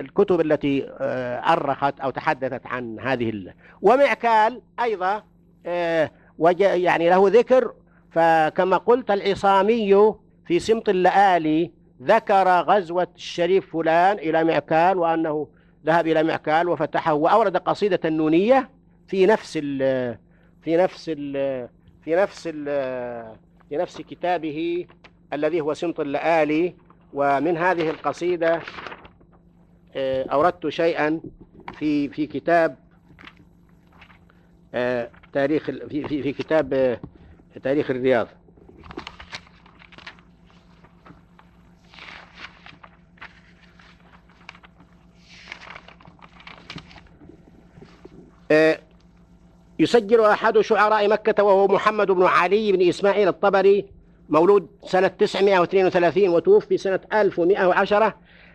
الكتب التي آه، أرخت أو تحدثت عن هذه ال... ومعكال أيضا آه، يعني له ذكر فكما قلت العصامي في سمط اللآلي ذكر غزوة الشريف فلان إلى معكال وأنه ذهب إلى معكال وفتحه وأورد قصيدة النونية في نفس ال في نفس ال في نفس ال في نفس كتابه الذي هو سمط اللآلي. ومن هذه القصيدة آه، أوردت شيئا في في كتاب آه، تاريخ في في كتاب آه، تاريخ الرياض. يسجل أحد شعراء مكة وهو محمد بن علي بن إسماعيل الطبري مولود سنة 932 وتوفي سنة 1110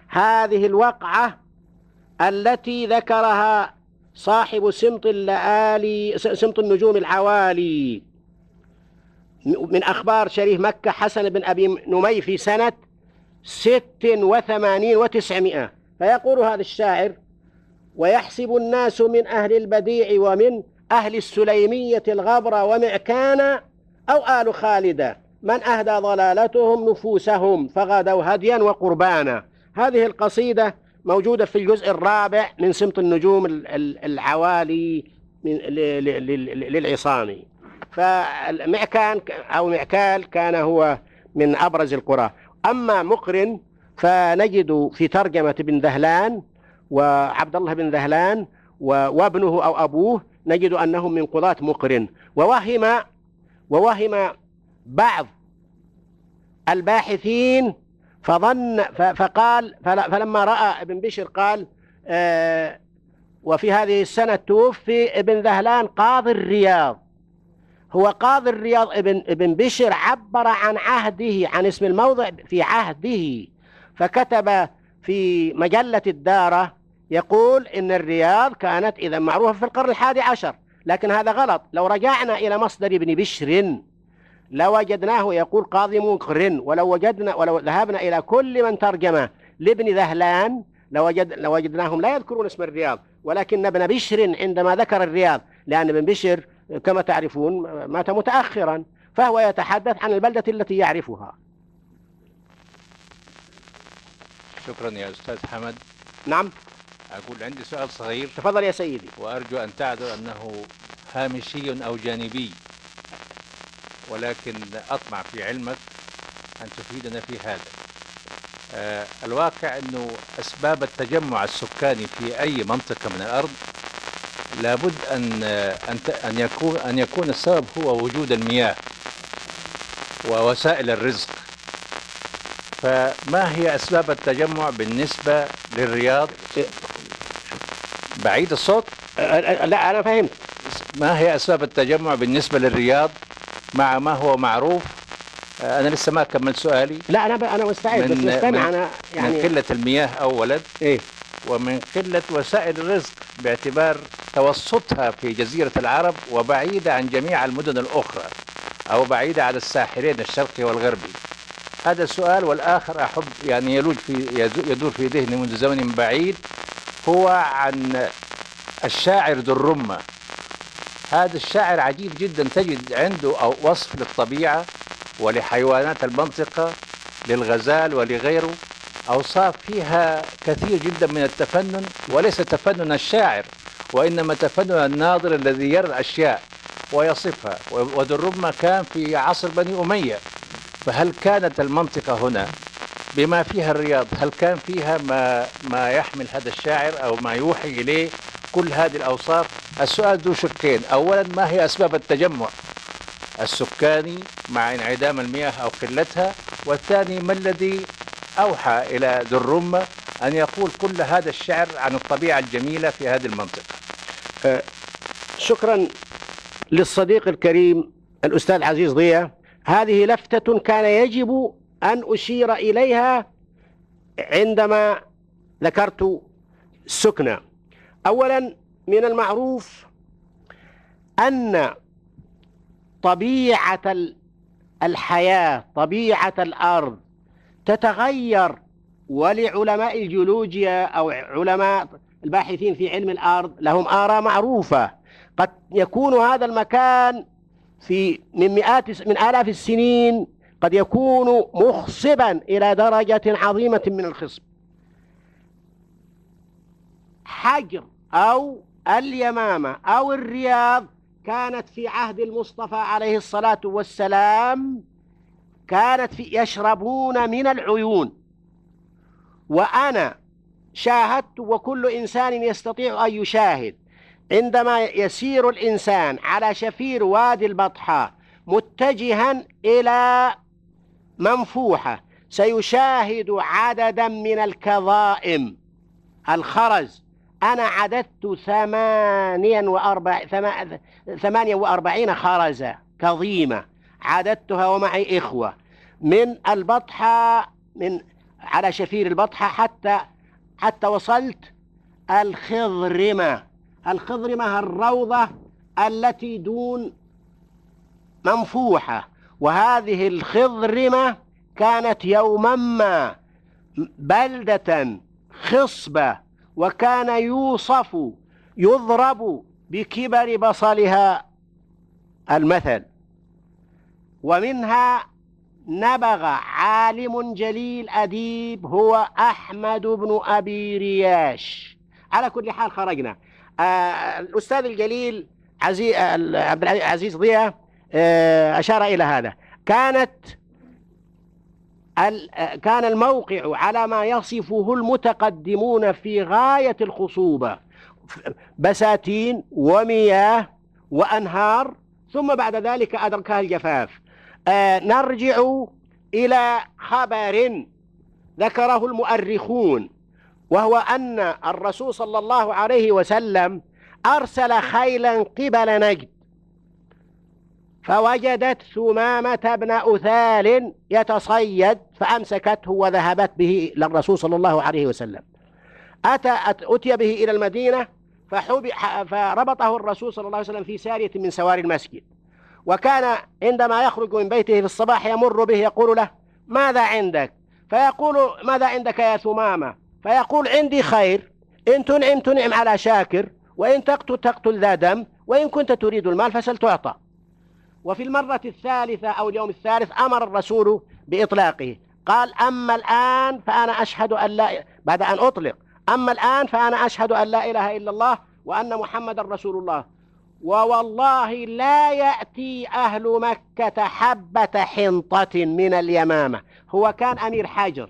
هذه الوقعة التي ذكرها صاحب سمط اللآلي سمط النجوم العوالي. من أخبار شريف مكة حسن بن أبي نمي في سنة ست وثمانين وتسعمائة. فيقول هذا الشاعر ويحسب الناس من أهل البديع ومن أهل السليمية الغبر ومعكان أو آل خالدة من أهدى ضلالتهم نفوسهم فغدوا هديا وقربانا. هذه القصيدة موجودة في الجزء الرابع من سمط النجوم ال- ال- العوالي من ل- ل- ل- للعصامي. فمعكان أو معكال كان هو من أبرز القرى. أما مقرن فنجد في ترجمة بن ذهلان وعبد الله بن ذهلان وابنه أو أبوه نجد أنهم من قضاة مقرن. ووهم ووهم بعض الباحثين فظن فقال فل- فلما رأى ابن بشر قال آه وفي هذه السنة توفي ابن ذهلان قاضي الرياض. هو قاضي الرياض ابن ابن بشر عبر عن عهده عن اسم الموضع في عهده. فكتب في مجلة الدارة يقول إن الرياض كانت إذا معروفة في القرن الحادي عشر لكن هذا غلط. لو رجعنا إلى مصدر ابن بشر لوجدناه يقول قاضي مقرن ولو وجدنا ولو ذهبنا إلى كل من ترجم لابن ذهلان لوجد لوجدناهم لا يذكرون اسم الرياض ولكن ابن بشر عندما ذكر الرياض لأن ابن بشر كما تعرفون مات متأخرا فهو يتحدث عن البلدة التي يعرفها. شكرا يا أستاذ حمد. نعم. أقول عندي سؤال صغير. تفضل يا سيدي. وأرجو أن تعذر أنه هامشي أو جانبي. ولكن أطمع في علمك أن تفيدنا في هذا. آه، الواقع أنه أسباب التجمع السكاني في أي منطقة من الأرض لابد أن ت- أن يكون أن يكون السبب هو وجود المياه ووسائل الرزق. فما هي أسباب التجمع بالنسبة للرياض؟ بعيد الصوت. لا أنا فهمت. ما هي أسباب التجمع بالنسبة للرياض؟ مع ما هو معروف. آه، أنا لسه ما كملت سؤالي. لا أنا ب... أنا مستعد بس من- مستمع من- أنا من يعني قلة المياه أولا. إيه. ومن قلة وسائل الرزق باعتبار توسطها في جزيرة العرب وبعيدة عن جميع المدن الأخرى أو بعيدة عن الساحلين الشرقي والغربي. هذا السؤال والآخر أحب يعني يلوج في يدور في ذهني منذ زمن بعيد هو عن الشاعر ذو الرمة هذا الشاعر عجيب جدا. تجد عنده أو وصف للطبيعة ولحيوانات المنطقة للغزال ولغيره. أوصاف فيها كثير جدا من التفنن وليس تفنن الشاعر وإنما تفنن الناظر الذي يرى الأشياء ويصفها. الرمة كان في عصر بني أمية. فهل كانت المنطقة هنا؟ بما فيها الرياض هل كان فيها ما ما يحمل هذا الشاعر أو ما يوحي إليه؟ كل هذه الأوصاف السؤال ذو شقين. أولا ما هي أسباب التجمع؟ السكاني مع انعدام المياه أو قلتها. والثاني ما الذي أوحى إلى ذو الرمة أن يقول كل هذا الشعر عن الطبيعة الجميلة في هذه المنطقة؟ شكرا للصديق الكريم الأستاذ عزيز ضياء. هذه لفتة كان يجب أن أشير إليها عندما ذكرت السكنى أولا من المعروف أن طبيعة ال- الحياة طبيعة الأرض تتغير ولعلماء الجيولوجيا أو علماء الباحثين في علم الأرض لهم آراء معروفة. قد يكون هذا المكان في من مئات من آلاف السنين قد يكون مخصبا إلى درجة عظيمة من الخصب. حجر أو اليمامة أو الرياض كانت في عهد المصطفى عليه الصلاة والسلام كانت في يشربون من العيون. وأنا شاهدت وكل إنسان يستطيع أن يشاهد عندما يسير الإنسان على شفير وادي البطحاء متجها إلى منفوحة سيشاهد عددا من الكظائم. الخرز أنا عددت ثمانيا وأربع ثما- ثمانية وأربعين خرزة كظيمة. عددتها ومعي إخوة. من البطحة من على شفير البطحة حتى حتى وصلت الخضرمة. الخضرمة الروضة التي دون منفوحة. وهذه الخضرمة كانت يوما ما بلدة خصبة وكان يوصف يضرب بكبر بصلها المثل. ومنها نبغ عالم جليل أديب هو أحمد بن أبي رياش. على كل حال خرجنا. آه الأستاذ الجليل عزيز عبد العزيز ضياء آه أشار إلى هذا. كانت آه، كان الموقع على ما يصفه المتقدمون في غاية الخصوبة. بساتين ومياه وأنهار ثم بعد ذلك أدركها الجفاف. آه نرجع إلى خبر ذكره المؤرخون وهو أن الرسول صلى الله عليه وسلم أرسل خيلا قبل نجد. فوجدت ثمامة بن أثال يتصيد فأمسكته وذهبت به إلى الرسول صلى الله عليه وسلم. أتى أت- أتي به إلى المدينة فربطه الرسول صلى الله عليه وسلم في سارية من سواري المسجد. وكان عندما يخرج من بيته في الصباح يمر به يقول له ماذا عندك؟ فيقول ماذا عندك يا ثمامة فيقول عندي خير. إن تنعم تنعم على شاكر وإن تقتل تقتل ذا دم وإن كنت تريد المال فسلتعطى. وفي المرة الثالثة أو اليوم الثالث أمر الرسول بإطلاقه. قال أما الآن فأنا أشهد أن لا بعد أن أطلق. أما الآن فأنا أشهد أن لا إله إلا الله وأن محمد رسول الله. ووالله لا يأتي أهل مكة حبة حنطة من اليمامة. هو كان أمير حجر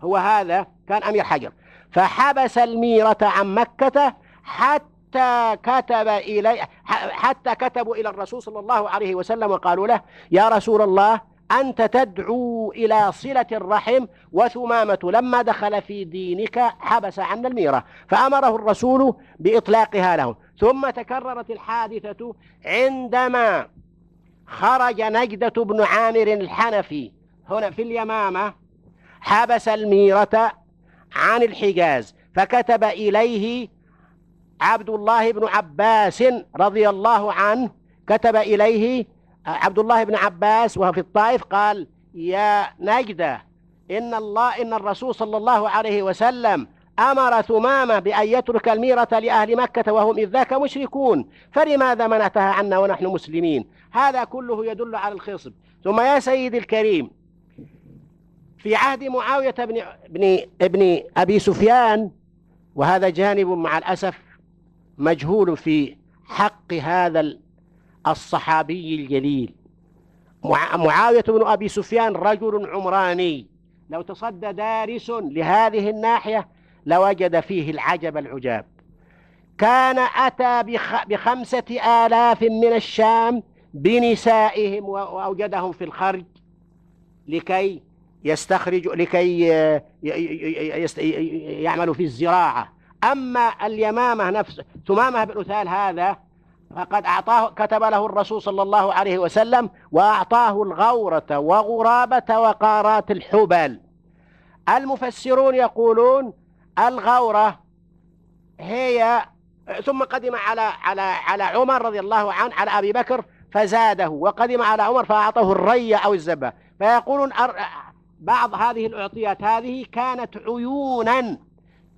هو هذا كان أمير حجر فحبس الميرة عن مكة حتى كتب إلي حتى كتبوا إلى الرسول صلى الله عليه وسلم وقالوا له يا رسول الله أنت تدعو إلى صلة الرحم وثمامة لما دخل في دينك حبس عنا الميرة فأمره الرسول بإطلاقها له ثم تكررت الحادثة عندما خرج نجدة بن عامر الحنفي هنا في اليمامة حبس الميرة عن الحجاز فكتب إليه عبد الله بن عباس رضي الله عنه كتب إليه عبد الله بن عباس وهو في الطائف قال يا نجدة إن الله إن الرسول صلى الله عليه وسلم أمر ثمامة بأن يترك الميرة لأهل مكة وهم إذ ذاك مشركون فلماذا منعتها عنا ونحن مسلمين؟ هذا كله يدل على الخصب. ثم يا سيدي الكريم في عهد معاوية بن, بن, بن أبي سفيان وهذا جانب مع الأسف مجهول في حق هذا الصحابي الجليل. معاوية بن أبي سفيان رجل عمراني. لو تصدى دارس لهذه الناحية لوجد فيه العجب العجاب. كان أتى بخ بخمسة آلاف من الشام بنسائهم وأوجدهم في الخرج لكي يستخرج لكي يعملوا في الزراعة. أما اليمامة نفس ثمامة بن أثال هذا فقد أعطاه كتب له الرسول صلى الله عليه وسلم وأعطاه الغورة وغرابة وقارات الحبل. المفسرون يقولون الغورة هي ثم قدم على على على عمر رضي الله عنه على أبي بكر فزاده وقدم على عمر فأعطاه الري أو الزبة. فيقولون بعض هذه الأعطيات هذه كانت عيونا.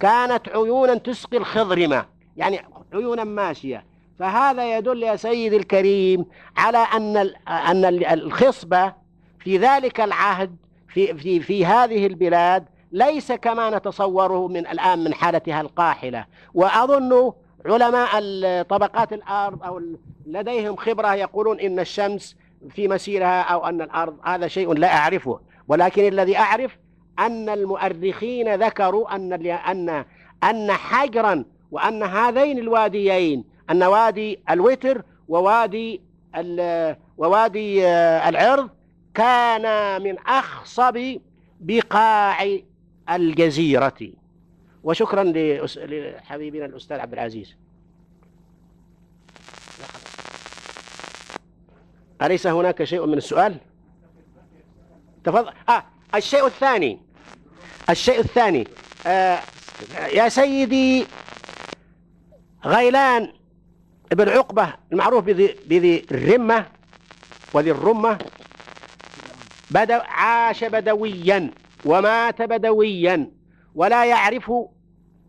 كانت عيونا تسقي الخضرمة يعني عيونا ماشية. فهذا يدل يا سيدي الكريم على أن أن الخصبة في ذلك العهد في في في هذه البلاد ليس كما نتصوره من الآن من حالتها القاحلة. وأظن علماء طبقات الأرض أو لديهم خبرة يقولون إن الشمس في مسيرها أو أن الأرض هذا شيء لا أعرفه. ولكن الذي أعرف أن المؤرخين ذكروا أن أن أن حجرا وأن هذين الواديين أن وادي الوتر ووادي ووادي العرض كان من أخصب بقاع الجزيرة. وشكرا لحبيبنا الأستاذ عبد العزيز. أليس هناك شيء من السؤال؟ تفضل. آه الشيء الثاني. الشيء الثاني آه يا سيدي غيلان ابن عقبة المعروف بذي, بذي الرمة وذي الرمة بدو عاش بدويا ومات بدويا ولا يعرف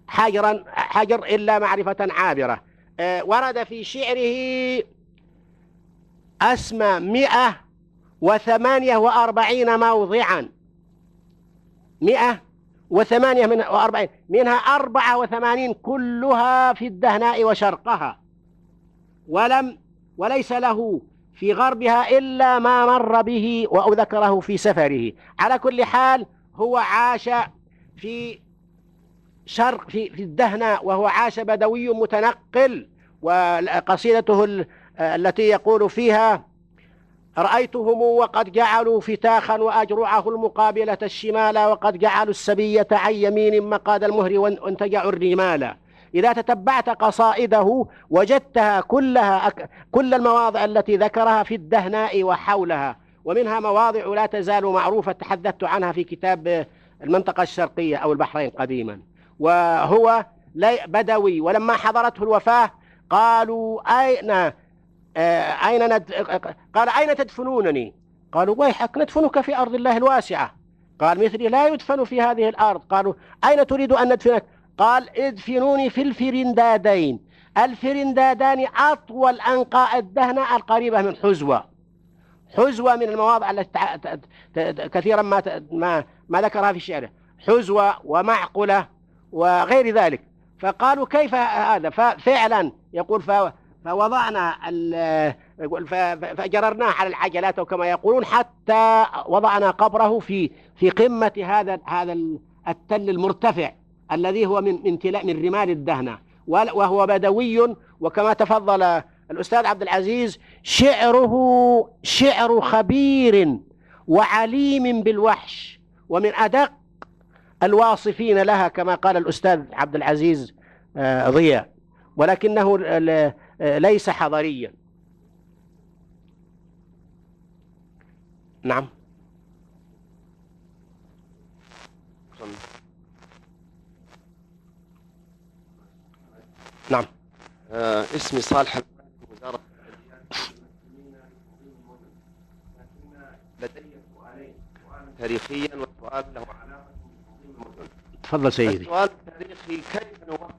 حجرا حجر إلا معرفة عابرة. آه ورد في شعره أسمى مئة وثمانية وأربعين موضعا. مئة وثمانية من وأربعين منها أربعة وثمانين كلها في الدهناء وشرقها. ولم وليس له في غربها إلا ما مر به وذكره في سفره. على كل حال هو عاش في شرق في في الدهناء وهو عاش بدوي متنقل وقصيدته التي يقول فيها رأيتهم وقد جعلوا فتاخا وأجرعه المقابلة الشمال وقد جعلوا السبية عن يمين مقاد المهر وانتجعوا الرمال. إذا تتبعت قصائده وجدتها كلها أك... كل المواضع التي ذكرها في الدهناء وحولها. ومنها مواضع لا تزال معروفة تحدثت عنها في كتاب المنطقة الشرقية أو البحرين قديما. وهو بدوي ولما حضرته الوفاة قالوا أين أين ند... قال أين تدفنونني؟ قالوا ويحك ندفنك في أرض الله الواسعة. قال مثلي لا يدفن في هذه الأرض. قالوا أين تريد أن ندفنك؟ قال ادفنوني في الفرندادين. الفرندادان أطول أنقاء الدهنة القريبة من حزوة. حزوة من المواضع التي كثيرا ما ما ما ذكرها في شعره حزوة ومعقلة وغير ذلك. فقالوا كيف هذا؟ ففعلا يقول فوضعنا فجررناه على العجلات وكما يقولون حتى وضعنا قبره في في قمة هذا هذا التل المرتفع الذي هو من من من رمال الدهنة. وهو بدوي وكما تفضل الأستاذ عبد العزيز شعره شعر خبير وعليم بالوحش ومن أدق الواصفين لها كما قال الأستاذ عبد العزيز آه، ضياء. ولكنه ليس حضريا نعم. نعم. آه اسمي صالح وزارة لدي سؤالين. سؤال تاريخيا وسؤال له علاقة تفضل سيدي. السؤال التاريخي كيف نوفق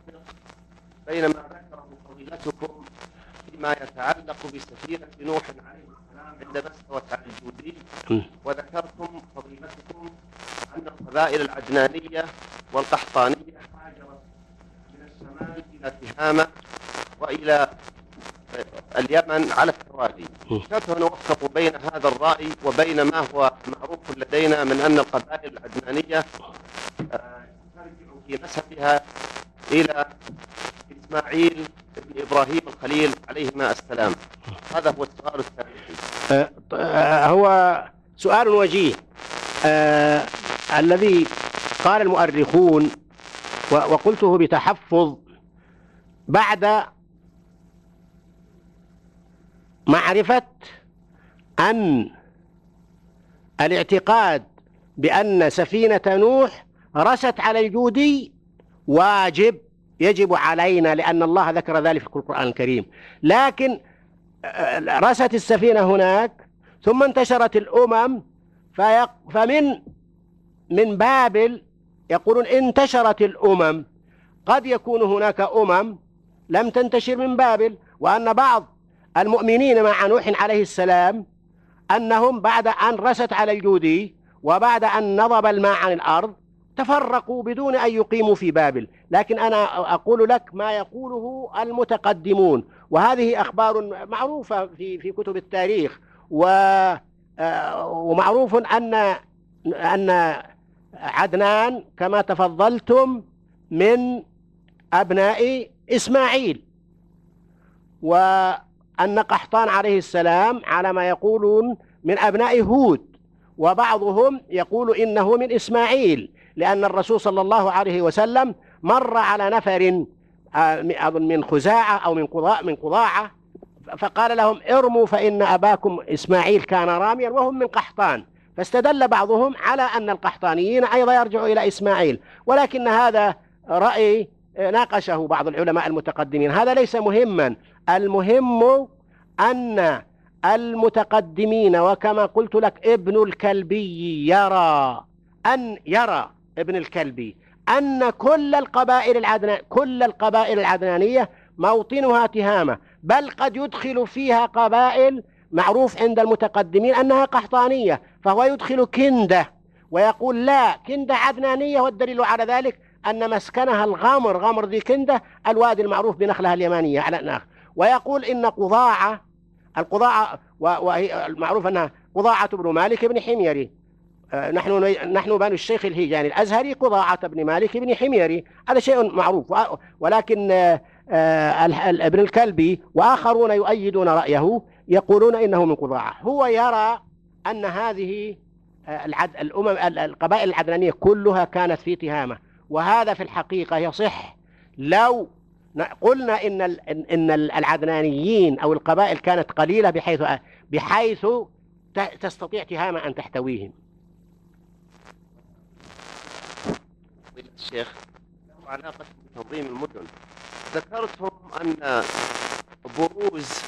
بين ما ذكره فضيلتكم فيما يتعلق بسفينة نوح عليه السلام عندما استوت على الجودي. وذكرتم فضيلتكم أن القبائل العدنانية والقحطانية هاجرت من الشمال إلى تهامة وإلى اليمن على التوالي. كيف نوفق بين هذا الرأي وبين ما هو معروف لدينا من أن القبائل العدنانية آه، ترجع في نسبها إلى إسماعيل بن إبراهيم الخليل عليهما السلام. هذا هو السؤال التاريخي آه، آه، هو سؤال وجيه. آه الذي قال المؤرخون وقلته بتحفظ بعد معرفة أن الاعتقاد بأن سفينة نوح رست على الجودي واجب. يجب علينا لأن الله ذكر ذلك في القرآن الكريم. لكن آه، رست السفينة هناك ثم انتشرت الأمم فمن من بابل يقولون انتشرت الأمم. قد يكون هناك أمم لم تنتشر من بابل وأن بعض المؤمنين مع نوح عليه السلام أنهم بعد أن رست على الجودي وبعد أن نضب الماء عن الأرض تفرقوا بدون أن يقيموا في بابل. لكن أنا أقول لك ما يقوله المتقدمون. وهذه أخبار معروفة في في كتب التاريخ. و آه، ومعروف أن أن عدنان كما تفضلتم من أبناء إسماعيل. وأن قحطان عليه السلام على ما يقولون من أبناء هود. وبعضهم يقول إنه من إسماعيل. لأن الرسول صلى الله عليه وسلم مر على نفر آه، أظن من خزاعة أو من قضاء من قضاعة فقال لهم ارموا فإن أباكم إسماعيل كان راميا وهم من قحطان. فاستدل بعضهم على أن القحطانيين أيضا يرجعوا إلى إسماعيل. ولكن هذا رأي ناقشه بعض العلماء المتقدمين. هذا ليس مهما. المهم أن المتقدمين وكما قلت لك ابن الكلبي يرى أن يرى ابن الكلبي أن كل القبائل العدنان كل القبائل العدنانية موطنها تهامة بل قد يدخل فيها قبائل معروف عند المتقدمين أنها قحطانية فهو يدخل كندة ويقول لا كندة عدنانية والدليل على ذلك أن مسكنها الغامر غامر ذي كندة الوادي المعروف بنخلها اليمانية على النخل ويقول إن قضاعة القضاعة وهي المعروف أنها قضاعة بن مالك بن حميري نحن نحن بنو الشيخ الهيجاني الأزهري قضاعة بن مالك بن حميري. هذا شيء معروف. ولكن آه، آه، ابن الكلبي وآخرون يؤيدون رأيه يقولون إنه من قضاعة. هو يرى أن هذه آه، العد الأمم ال- القبائل العدنانية كلها كانت في تهامة. وهذا في الحقيقة يصح لو قلنا إن إن العدنانيين أو القبائل كانت قليلة بحيث بحيث تستطيع تهامة أن تحتويهم. الشيخ له علاقة بتنظيم المدن. ذكرتم أن بروز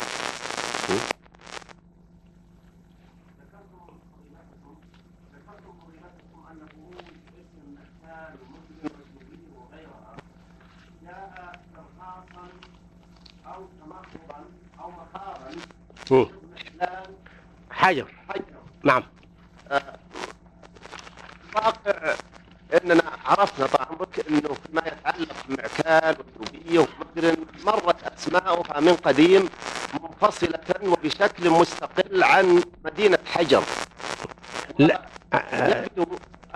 حجر حجر. نعم. واقع إننا عرفنا طال عمرك إنه فيما يتعلق بمعكال وثوبيه ومقرن مرت اسماؤها من قديم منفصلة وبشكل مستقل عن مدينة حجر. لا. يبدو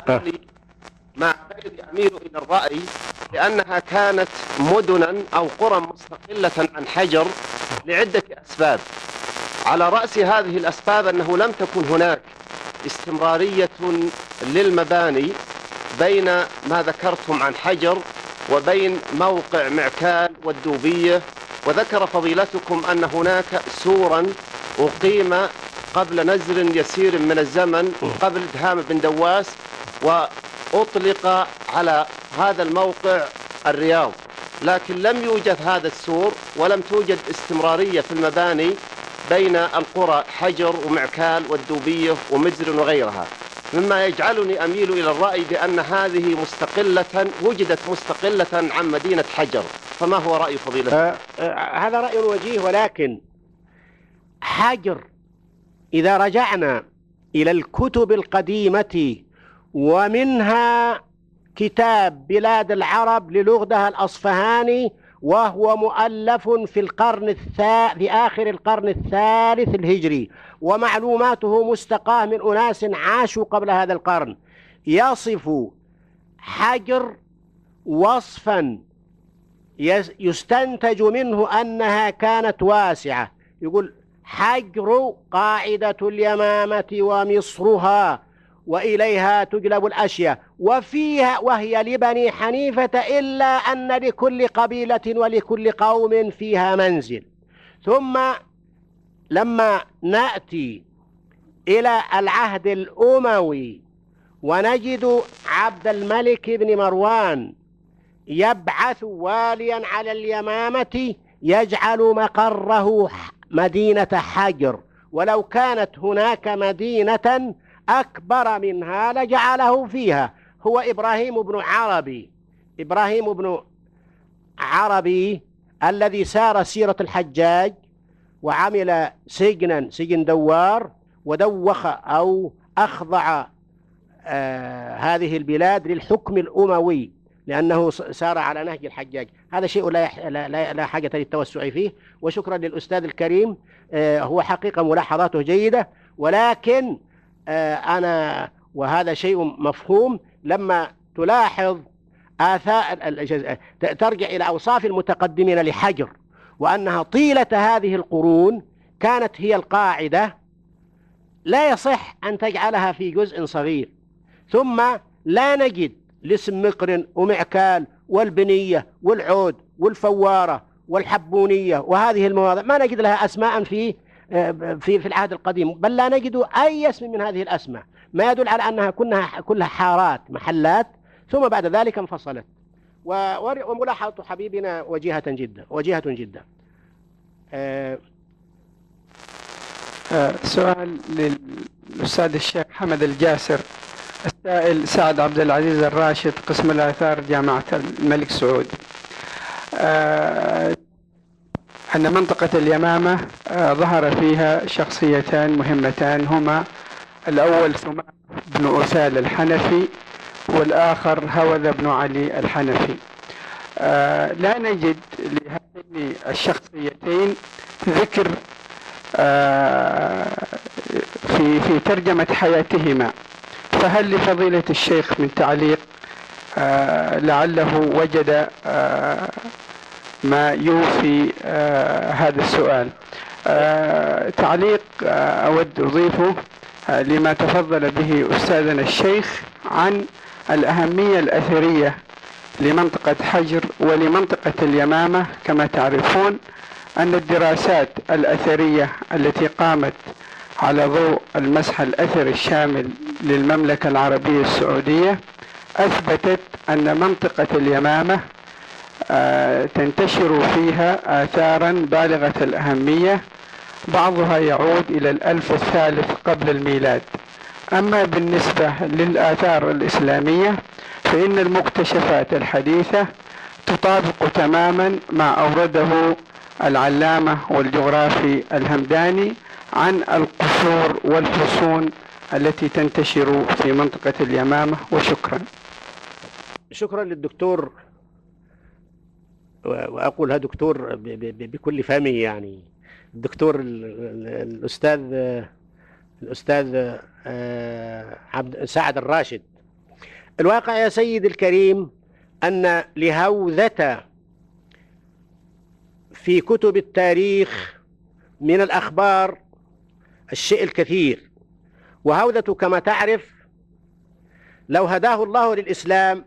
أنني مع اميل إلى الرأي بأنها كانت مدنا أو قرى مستقلة عن حجر لعدة أسباب. على رأس هذه الأسباب أنه لم تكن هناك استمرارية للمباني بين ما ذكرتم عن حجر وبين موقع معكال والدوبية وذكر فضيلتكم أن هناك سورا أقيم قبل نزل يسير من الزمن قبل دهام بن دواس وأطلق على هذا الموقع الرياض. لكن لم يوجد هذا السور ولم توجد استمرارية في المباني بين القرى حجر ومعكال والدوبية ومجر وغيرها. مما يجعلني أميل إلى الرأي بأن هذه مستقلة وجدت مستقلة عن مدينة حجر. فما هو رأي فضيلة؟ آه، آه، هذا رأي وجيه ولكن حجر إذا رجعنا إلى الكتب القديمة ومنها كتاب بلاد العرب للغدة الأصفهاني وهو مؤلف في القرن الثا في آخر القرن الثالث الهجري ومعلوماته مستقاة من أناس عاشوا قبل هذا القرن. يصف حجر وصفا يس- يستنتج منه أنها كانت واسعة. يقول حجر قاعدة اليمامة ومصرها. وإليها تجلب الأشياء. وفيها وهي لبني حنيفة إلا أن لكل قبيلة ولكل قوم فيها منزل. ثم لما نأتي إلى العهد الأموي ونجد عبد الملك بن مروان يبعث واليا على اليمامة يجعل مقره مدينة حجر. ولو كانت هناك مدينة أكبر منها لجعله فيها. هو إبراهيم بن عربي. إبراهيم بن عربي الذي سار سيرة الحجاج وعمل سجنا سجن دوار ودوخ أو أخضع آه هذه البلاد للحكم الأموي لأنه سار على نهج الحجاج. هذا شيء لا, يح... لا, لا, حاجة للتوسع فيه. وشكرا للأستاذ الكريم آه هو حقيقة ملاحظاته جيدة ولكن أنا وهذا شيء مفهوم. لما تلاحظ آثار ت- ترجع إلى أوصاف المتقدمين لحجر وأنها طيلة هذه القرون كانت هي القاعدة لا يصح أن تجعلها في جزء صغير. ثم لا نجد لاسم مقرن ومعكال والبنية والعود والفوارة والحبونية وهذه المواضع ما نجد لها أسماء في في في العهد القديم. بل لا نجد أي اسم من هذه الأسماء. ما يدل على أنها كلها كلها حارات محلات. ثم بعد ذلك انفصلت. وملاحظة حبيبنا وجيهة جدا وجيهة جدا. آه، آه، سؤال للأستاذ الشيخ حمد الجاسر. السائل سعد عبد العزيز الراشد قسم الآثار جامعة الملك سعود. آه، أن منطقة اليمامة آه، ظهر فيها شخصيتان مهمتان هما الأول ثمامة بن أسال الحنفي والآخر هوذا بن علي الحنفي. آه، لا نجد لهذين الشخصيتين ذكر آه، في في ترجمة حياتهما. فهل لفضيلة الشيخ من تعليق لعله وجد ما يوفي آه، هذا السؤال. آه، تعليق آه، أود أضيفه لما تفضل به أستاذنا الشيخ عن الأهمية الأثرية لمنطقة حجر ولمنطقة اليمامة. كما تعرفون أن الدراسات الأثرية التي قامت على ضوء المسح الأثري الشامل للمملكة العربية السعودية أثبتت أن منطقة اليمامة تنتشر فيها آثارا بالغة الأهمية. بعضها يعود إلى الألف الثالث قبل الميلاد. أما بالنسبة للآثار الإسلامية فإن المكتشفات الحديثة تطابق تماما ما أورده العلامة والجغرافي الهمداني عن القصور والحصون التي تنتشر في منطقة اليمامة. وشكرا. شكرا للدكتور و- وأقولها دكتور بكل فمه يعني. الدكتور ال- ال- الأستاذ الأستاذ آه، عبد سعد الراشد. الواقع يا سيد الكريم أن لهوذة في كتب التاريخ من الأخبار الشيء الكثير. وهوذة كما تعرف لو هداه الله للإسلام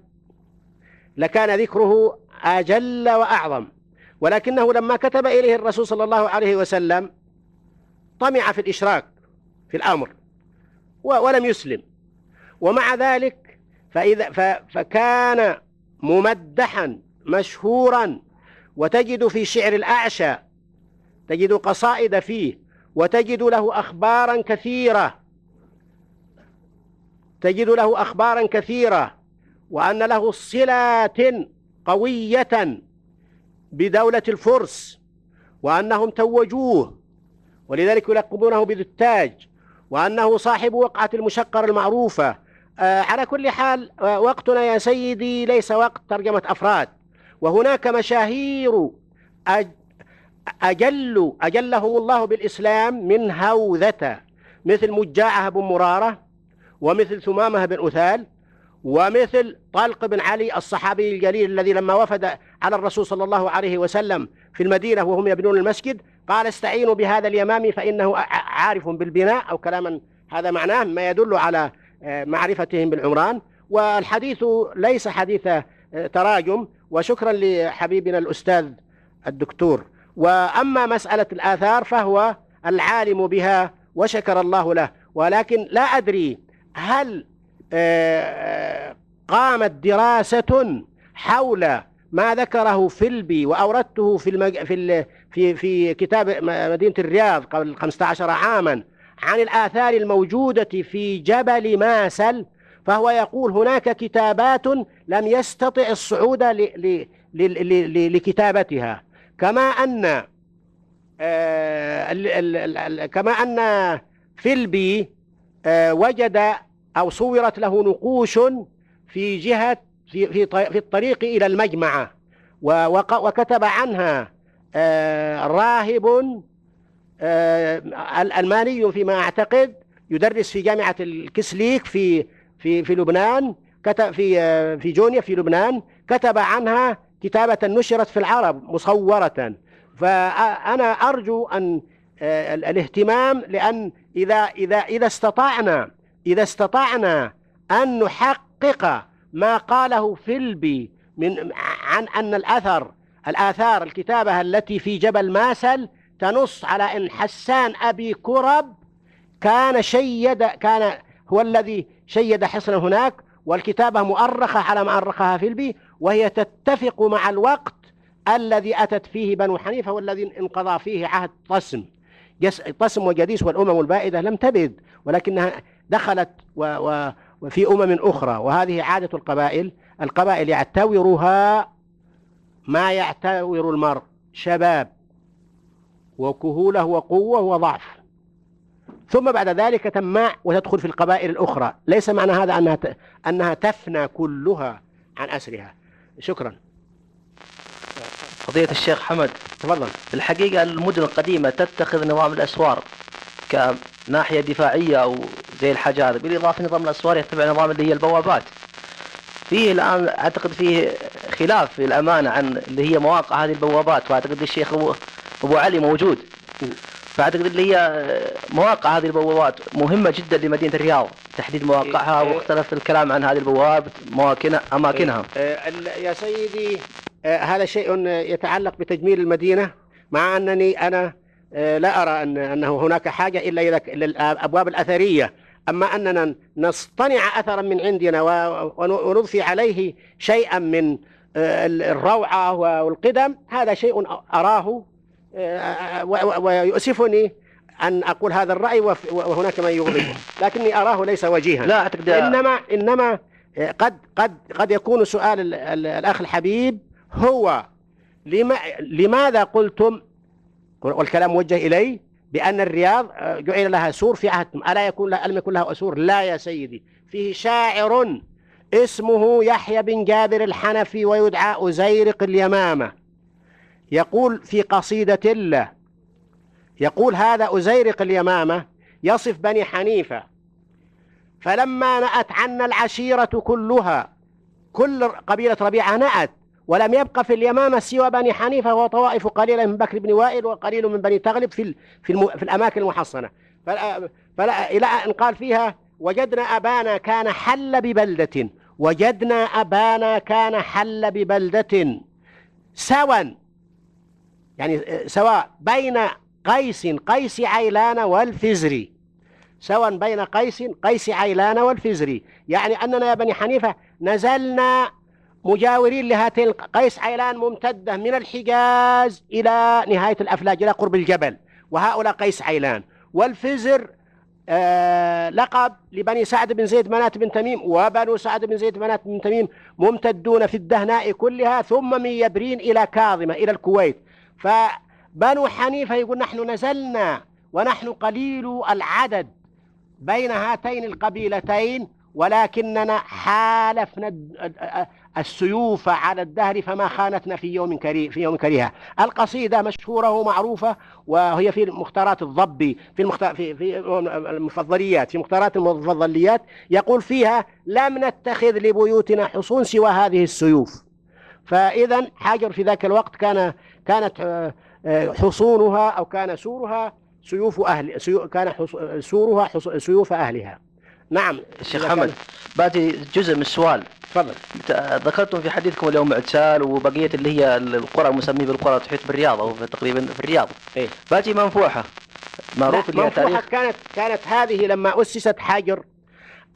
لكان ذكره أجل وأعظم. ولكنه لما كتب إليه الرسول صلى الله عليه وسلم طمع في الإشراك في الأمر ولم يسلم. ومع ذلك فإذا فكان ممدحا مشهورا وتجد في شعر الأعشى تجد قصائد فيه وتجد له أخبارا كثيرة. تجد له أخبارا كثيرة وأن له صلات قوية بدولة الفرس وأنهم توجوه ولذلك يلقبونه بذو التاج وأنه صاحب وقعة المشقر المعروفة. آه على كل حال آه وقتنا يا سيدي ليس وقت ترجمة أفراد. وهناك مشاهير أجل أجلهم الله بالإسلام من هوذة مثل مجاعة بن مرارة ومثل ثمامة بن أثال ومثل طلق بن علي الصحابي الجليل الذي لما وفد على الرسول صلى الله عليه وسلم في المدينة وهم يبنون المسجد قال استعينوا بهذا اليمامي فإنه عارف بالبناء. أو كلاما هذا معناه ما يدل على آه، معرفتهم بالعمران. والحديث ليس حديث آه، تراجم. وشكرا لحبيبنا الأستاذ الدكتور. وأما مسألة الآثار فهو العالم بها وشكر الله له. ولكن لا أدري هل قامت دراسة حول ما ذكره فيلبي وأوردته في المج... في في في كتاب مدينة الرياض قبل 15 عاما عن الآثار الموجودة في جبل ماسل فهو يقول هناك كتابات لم يستطع الصعود ل... ل... ل... لكتابتها. كما أن آه، كما أن فيلبي آه، وجد أو صورت له نقوش في جهة في في في الطريق إلى المجمعة وكتب عنها آه، راهب ألماني فيما أعتقد يدرس في جامعة الكسليك في في في لبنان كتب في في جونيا في لبنان كتب عنها كتابة نشرت في العرب مصورة. فأنا أرجو أن آه، الاهتمام لأن إذا إذا إذا استطعنا إذا استطعنا أن نحقق ما قاله فيلبي من عن أن الأثر الآثار الكتابة التي في جبل ماسل تنص على أن حسان أبي كرب كان شيد كان هو الذي شيد حصنا هناك والكتابة مؤرخة على ما أرخها فيلبي وهي تتفق مع الوقت الذي أتت فيه بنو حنيفة والذي انقضى فيه عهد طسم. طسم وجديس والأمم البائدة لم تبد ولكنها دخلت و و وفي أمم أخرى. وهذه عادة القبائل القبائل يعتورها ما يعتور المرء شباب وكهولة وقوة وضعف. ثم بعد ذلك تماع وتدخل في القبائل الأخرى. ليس معنى هذا أنها أنها تفنى كلها عن أسرها. شكرا. قضية الشيخ حمد تفضل. الحقيقة المدن القديمة تتخذ نظام الأسوار كناحية دفاعية أو زي الحجار بالإضافة نظام الأسوار يتبع نظام اللي هي البوابات. فيه الآن أعتقد فيه خلاف في الأمانة عن اللي هي مواقع هذه البوابات وأعتقد الشيخ أبو, أبو علي موجود. فأعتقد اللي هي مواقع هذه البوابات مهمة جدا لمدينة الرياض. تحديد مواقعها إيه. واختلف الكلام عن هذه البوابات أماكنها. إيه. يا سيدي آه، هذا شيء يتعلق بتجميل المدينة مع أنني أنا آه، لا أرى أن أنه هناك حاجة إلا إلى الأبواب الأثرية. أما أننا نصطنع أثرا من عندنا ونضفي عليه شيئا من آه، الروعة والقدم هذا شيء أراه ويؤسفني أن أقول هذا الرأي وهناك من يغضبه. لكني أراه ليس وجيها. لا أعتقد إنما إنما قد قد قد يكون سؤال الأخ الحبيب هو لما لماذا قلتم والكلام موجه إلي بأن الرياض آه، جعل لها سور في عهدكم. ألا يكون لها ألم يكون لها أسور؟ لا يا سيدي. فيه شاعر اسمه يحيى بن جابر الحنفي ويدعى أزيرق اليمامة. يقول في قصيدة له يقول هذا أزيرق اليمامة يصف بني حنيفة. فلما نأت عنا العشيرة كلها كل قبيلة ربيعة نأت. ولم يبق في اليمامة سوى بني حنيفة وطوائف قليلة من بكر بن وائل وقليل من بني تغلب في في, في الأماكن المحصنة. فلا, فلا إلى أن قال فيها وجدنا أبانا كان حل ببلدة. وجدنا أبانا كان حل ببلدة. سوا يعني سواء بين قيس قيس عيلان والفزري. سواء بين قيس قيس عيلان والفزري. يعني أننا يا بني حنيفة نزلنا مجاورين لهاتين قيس عيلان ممتدة من الحجاز إلى نهاية الأفلاج إلى قرب الجبل وهؤلاء قيس عيلان. والفزر آه لقب لبني سعد بن زيد منات بن تميم وبنو سعد بن زيد منات بن تميم ممتدون في الدهناء كلها ثم من يبرين إلى كاظمة إلى الكويت. فبنو حنيفة يقول نحن نزلنا ونحن قليل العدد بين هاتين القبيلتين ولكننا حالفنا السيوف على الدهر فما خانتنا في يوم كريه في يوم كريهة. القصيدة مشهورة ومعروفة وهي في مختارات الضبي في المختار في في المفضليات في مختارات المفضليات يقول فيها لم نتخذ لبيوتنا حصون سوى هذه السيوف. فإذا حجر في ذاك الوقت كان كانت حصونها أو كان سورها سيوف أهل كان سورها سيوف أهلها. نعم. الشيخ حمد باقي جزء من السؤال. تفضل. ذكرتم في حديثكم اليوم عتسال وبقية اللي هي القرى المسميه بالقرى تحيط بالرياض أو تقريبا في الرياض. إيه؟ باقي منفوحة. معروف اللي منفوحة تاريخ كانت كانت هذه لما أسست حجر.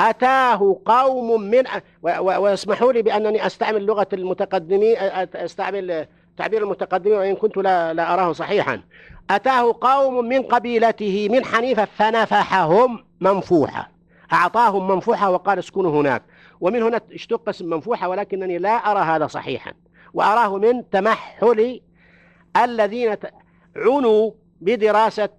أتاه قوم من واسمحوا لي بأنني أستعمل لغة المتقدمين أستعمل تعبير المتقدمين وإن كنت لا لا أراه صحيحا. أتاه قوم من قبيلته من حنيفة فنفحهم منفوحة. أعطاهم منفوحة وقال اسكنوا هناك. ومن هنا اشتق اسم منفوحة ولكنني لا أرى هذا صحيحا. وأراه من تمحل الذين عنوا بدراسة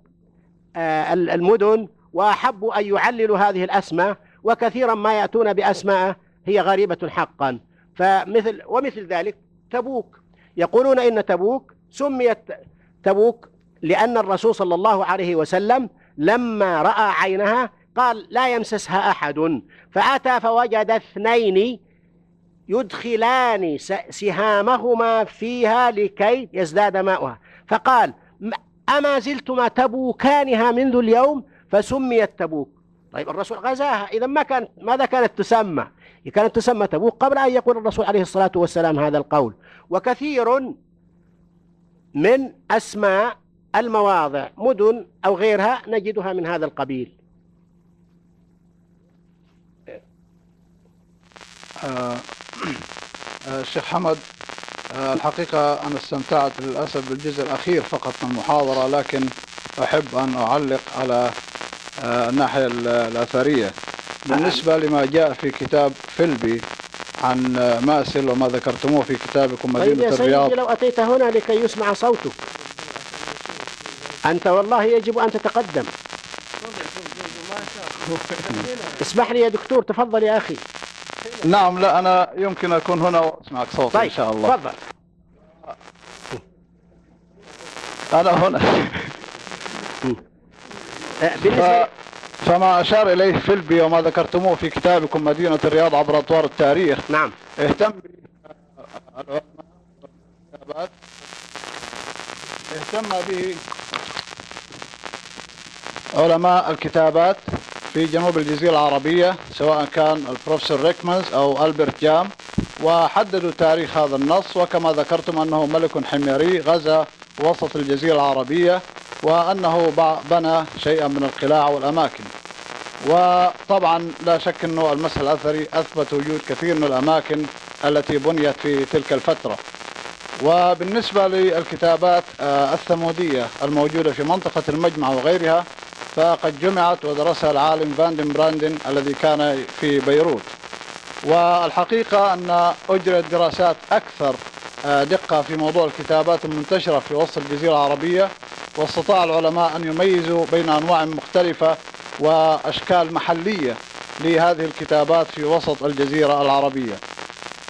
المدن وأحبوا أن يعللوا هذه الأسماء وكثيرا ما يأتون بأسماء هي غريبة حقا. فمثل ومثل ذلك تبوك. يقولون إن تبوك سميت تبوك لأن الرسول صلى الله عليه وسلم لما رأى عينها قال لا يمسسها أحد. فأتى فوجد اثنين يدخلان سهامهما فيها لكي يزداد ماؤها. فقال أما زلتما تبوكانها منذ اليوم؟ فسميت تبوك. طيب الرسول غزاها. إذا ما كانت ماذا كانت تسمى؟ كانت تسمى تبوك قبل أن يقول الرسول عليه الصلاة والسلام هذا القول. وكثير من أسماء المواضع مدن أو غيرها نجدها من هذا القبيل آه آه [CLEARS THROAT] الشيخ حمد آه الحقيقة أنا استمتعت للأسف بالجزء الأخير فقط من المحاضرة لكن أحب أن أعلق على الناحية الأثرية. بالنسبة لما جاء في كتاب فيلبي عن ماسل وما ذكرتموه في كتابكم طيب مدينة سيدي الرياض. لو أتيت هنا لكي يسمع صوتك. أنت والله يجب أن تتقدم. [LAUGHS] اسمح لي يا دكتور تفضل يا أخي. نعم لا أنا يمكن أكون هنا وأسمعك صوتي طيب إن شاء الله. تفضل. أنا هنا. آه، ف... فما أشار إليه فيلبي وما ذكرتموه في كتابكم مدينة الرياض عبر أطوار التاريخ. نعم. اهتم به اهتم به علماء الكتابات. في جنوب الجزيرة العربية سواء كان البروفيسور ريكمانز أو ألبرت جام وحددوا تاريخ هذا النص وكما ذكرتم أنه ملك حميري غزا وسط الجزيرة العربية وأنه بنى شيئا من القلاع والأماكن. وطبعا لا شك أنه المسح الأثري أثبت وجود كثير من الأماكن التي بنيت في تلك الفترة. وبالنسبة للكتابات آه، الثمودية الموجودة في منطقة المجمع وغيرها فقد جمعت ودرسها العالم فاندن براندن الذي كان في بيروت. والحقيقة أن أجرت دراسات أكثر آه، دقة في موضوع الكتابات المنتشرة في وسط الجزيرة العربية واستطاع العلماء أن يميزوا بين أنواع مختلفة وأشكال محلية لهذه الكتابات في وسط الجزيرة العربية.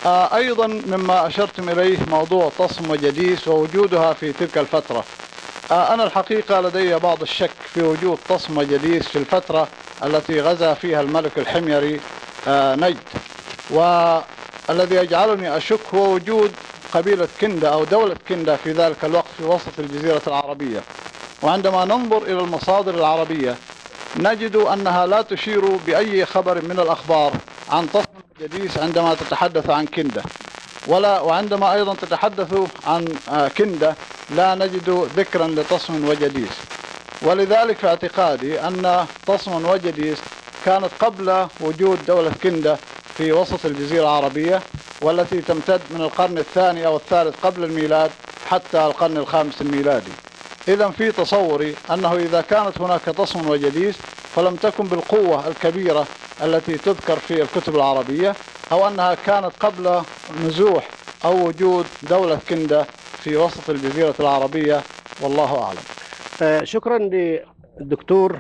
آه، أيضا مما أشرتم إليه موضوع تصم وجديس ووجودها في تلك الفترة. أنا الحقيقة لدي بعض الشك في وجود تصم وجديس في الفترة التي غزا فيها الملك الحميري آه، نجد. والذي يجعلني أشك هو وجود قبيلة كندا أو دولة كندا في ذلك الوقت في وسط الجزيرة العربية. وعندما ننظر إلى المصادر العربية نجد أنها لا تشير بأي خبر من الأخبار عن تصم جديس عندما تتحدث عن كندة ولا وعندما أيضا تتحدث عن آه، كندة لا نجد ذكرا لتصم وجديس ولذلك في اعتقادي أن تصم وجديس كانت قبل وجود دولة كندة في وسط الجزيرة العربية والتي تمتد من القرن الثاني أو الثالث قبل الميلاد حتى القرن الخامس الميلادي. إذا في تصوري أنه إذا كانت هناك تصم وجديس فلم تكن بالقوة الكبيرة التي تذكر في الكتب العربية أو أنها كانت قبل نزوح أو وجود دولة كندة في وسط الجزيرة العربية والله أعلم. آه، شكرا للدكتور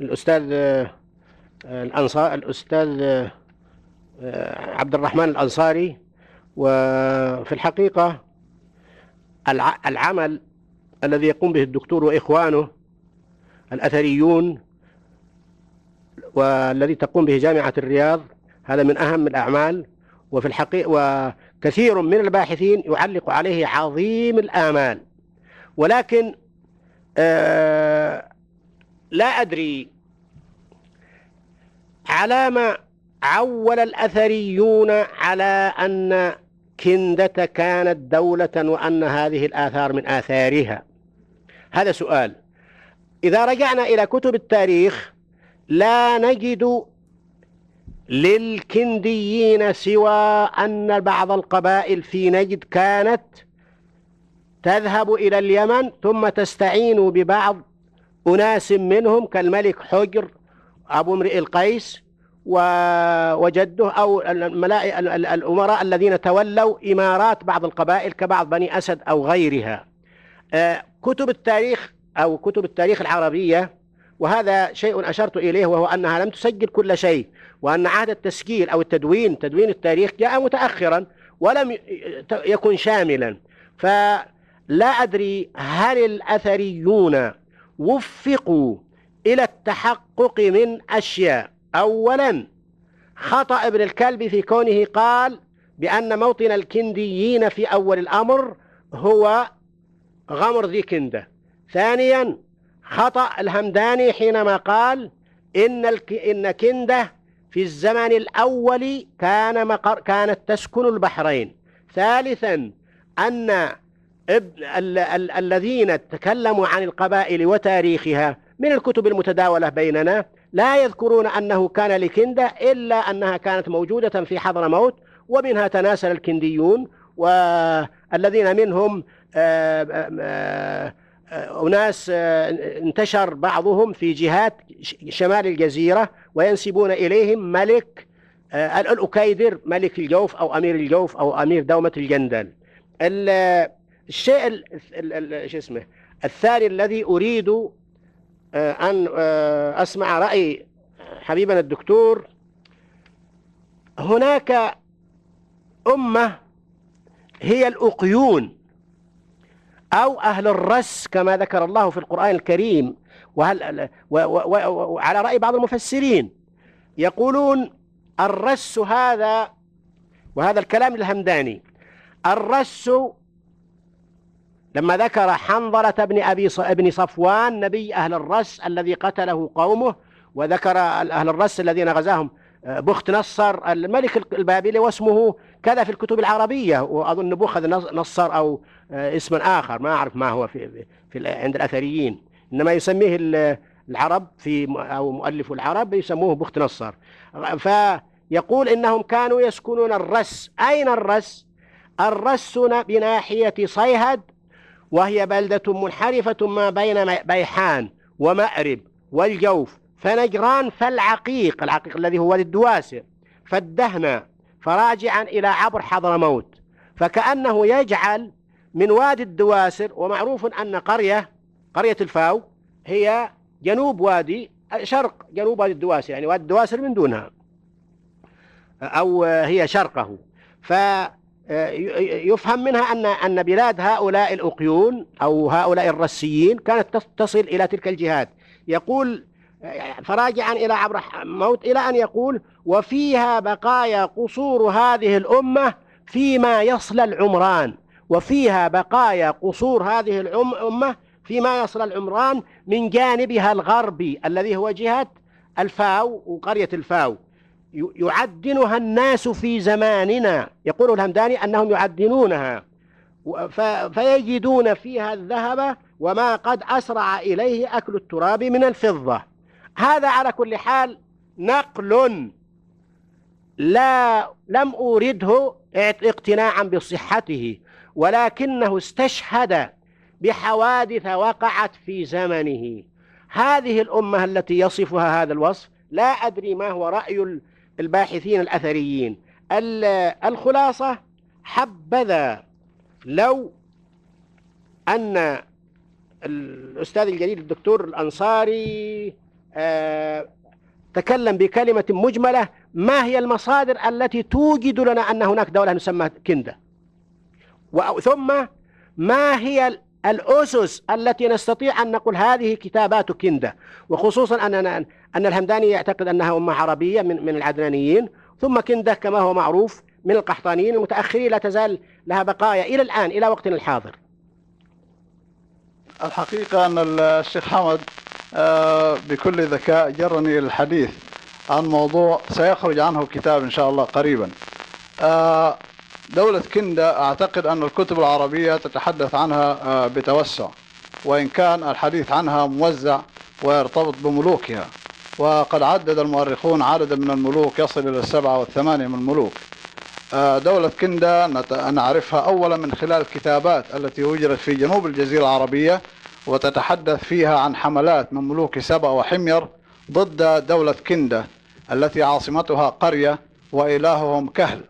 الأستاذ آه، الأنصار الأستاذ آه، عبد الرحمن الأنصاري وفي الحقيقة الع- العمل الذي يقوم به الدكتور وإخوانه الأثريون والذي تقوم به جامعة الرياض هذا من أهم الأعمال. وفي الحقيقة وكثير من الباحثين يعلق عليه عظيم الآمال. ولكن آه لا أدري على ما عول الأثريون على أن كندة كانت دولة وأن هذه الآثار من آثارها. هذا سؤال. إذا رجعنا إلى كتب التاريخ لا نجد للكنديين سوى أن بعض القبائل في نجد كانت تذهب إلى اليمن ثم تستعين ببعض أناس منهم كالملك حجر أبو امرئ القيس وجده أو الأمراء الذين تولوا إمارات بعض القبائل كبعض بني أسد أو غيرها. آه، كتب التاريخ أو كتب التاريخ العربية وهذا شيء أشرت إليه وهو أنها لم تسجل كل شيء وأن عهد التسجيل أو التدوين تدوين التاريخ جاء متأخرا ولم يكن شاملا. فلا أدري هل الأثريون وفقوا إلى التحقق من أشياء. أولا خطأ ابن الكلب في كونه قال بأن موطن الكنديين في أول الأمر هو غمر ذي كندة ثانيا خطأ الهمداني حينما قال إن. إن كندة في الزمن الأول كان مقر... كانت تسكن البحرين ثالثا أن ابن ال... ال... الذين تكلموا عن القبائل وتاريخها من الكتب المتداولة بيننا لا يذكرون أنه كان لكندة إلا أنها كانت موجودة في حضرموت ومنها تناسل الكنديون والذين منهم آه، آه، آه، أناس آه، انتشر بعضهم في جهات شمال الجزيرة وينسبون إليهم ملك آه، الأكيدر ملك الجوف أو أمير الجوف أو أمير دومة الجندل. ال- الشيء ال- ال- ال- شو اسمه الثاني الذي أريد آه، أن آه، أسمع رأي حبيبنا الدكتور هناك أمة هي الأقيون. أو أهل الرس كما ذكر الله في القرآن الكريم. وهل وعلى رأي بعض المفسرين يقولون الرس هذا وهذا الكلام الهمداني الرس لما ذكر حنظلة بن أبي ابن صفوان نبي أهل الرس الذي قتله قومه وذكر أهل الرس الذين غزاهم آه، بخت نصر الملك البابلي واسمه كذا في الكتب العربية وأظن نبوخذ نص- نصر أو آه، اسما آخر ما أعرف ما هو في, في عند الأثريين. إنما يسميه ال- العرب في أو مؤلف العرب يسموه بخت نصر. فيقول إنهم كانوا يسكنون الرس. أين الرس؟ الرس بناحية صيهد وهي بلدة منحرفة ما بين بيحان ومأرب والجوف فنجران فالعقيق العقيق الذي هو الدواسر فالدهنا فراجعا إلى عبر حضرموت. فكأنه يجعل من وادي الدواسر ومعروف أن قرية قرية الفاو هي جنوب وادي شرق جنوب وادي الدواسر يعني وادي الدواسر من دونها. أو هي شرقه. ف يفهم منها أن أن بلاد هؤلاء الأقيون أو هؤلاء الرسيين كانت تصل إلى تلك الجهات. يقول فراجعا إلى عبر موت إلى أن يقول وفيها بقايا قصور هذه الأمة فيما يصل العمران. وفيها بقايا قصور هذه الأمة فيما يصل العمران من جانبها الغربي الذي هو جهة الفاو وقرية الفاو. يعدنها الناس في زماننا. يقول الهمداني أنهم يعدنونها. فيجدون فيها الذهب وما قد أسرع إليه أكل التراب من الفضة. هذا على كل حال نقل لا لم أورده اقتناعا بصحته ولكنه استشهد بحوادث وقعت في زمنه. هذه الأمة التي يصفها هذا الوصف لا أدري ما هو رأي ال- الباحثين الأثريين. ال- الخلاصة حبذا لو أن الأستاذ الجليل الدكتور الأنصاري تكلم بكلمة مجملة ما هي المصادر التي توجد لنا أن هناك دولة نسمى كندة؟ ثم ما هي ال- الأسس التي نستطيع أن نقول هذه كتابات كندة؟ وخصوصا أننا أن الهمداني يعتقد أنها أمة عربية من من العدنانيين ثم كندة كما هو معروف من القحطانيين المتأخرين لا تزال لها بقايا إلى الآن إلى وقتنا الحاضر. الحقيقة أن الشيخ حمد آه، بكل ذكاء جرني الحديث عن موضوع سيخرج عنه كتاب إن شاء الله قريبا. آه، دولة كندا أعتقد أن الكتب العربية تتحدث عنها آه، بتوسع وإن كان الحديث عنها موزع ويرتبط بملوكها. وقد عدد المؤرخون عددا من الملوك يصل إلى السبعة والثمانية من الملوك. آه، دولة كندا نعرفها أولا من خلال الكتابات التي وجدت في جنوب الجزيرة العربية وتتحدث فيها عن حملات من ملوك سبأ وحمير ضد دولة كندا التي عاصمتها قرية وإلههم كهل.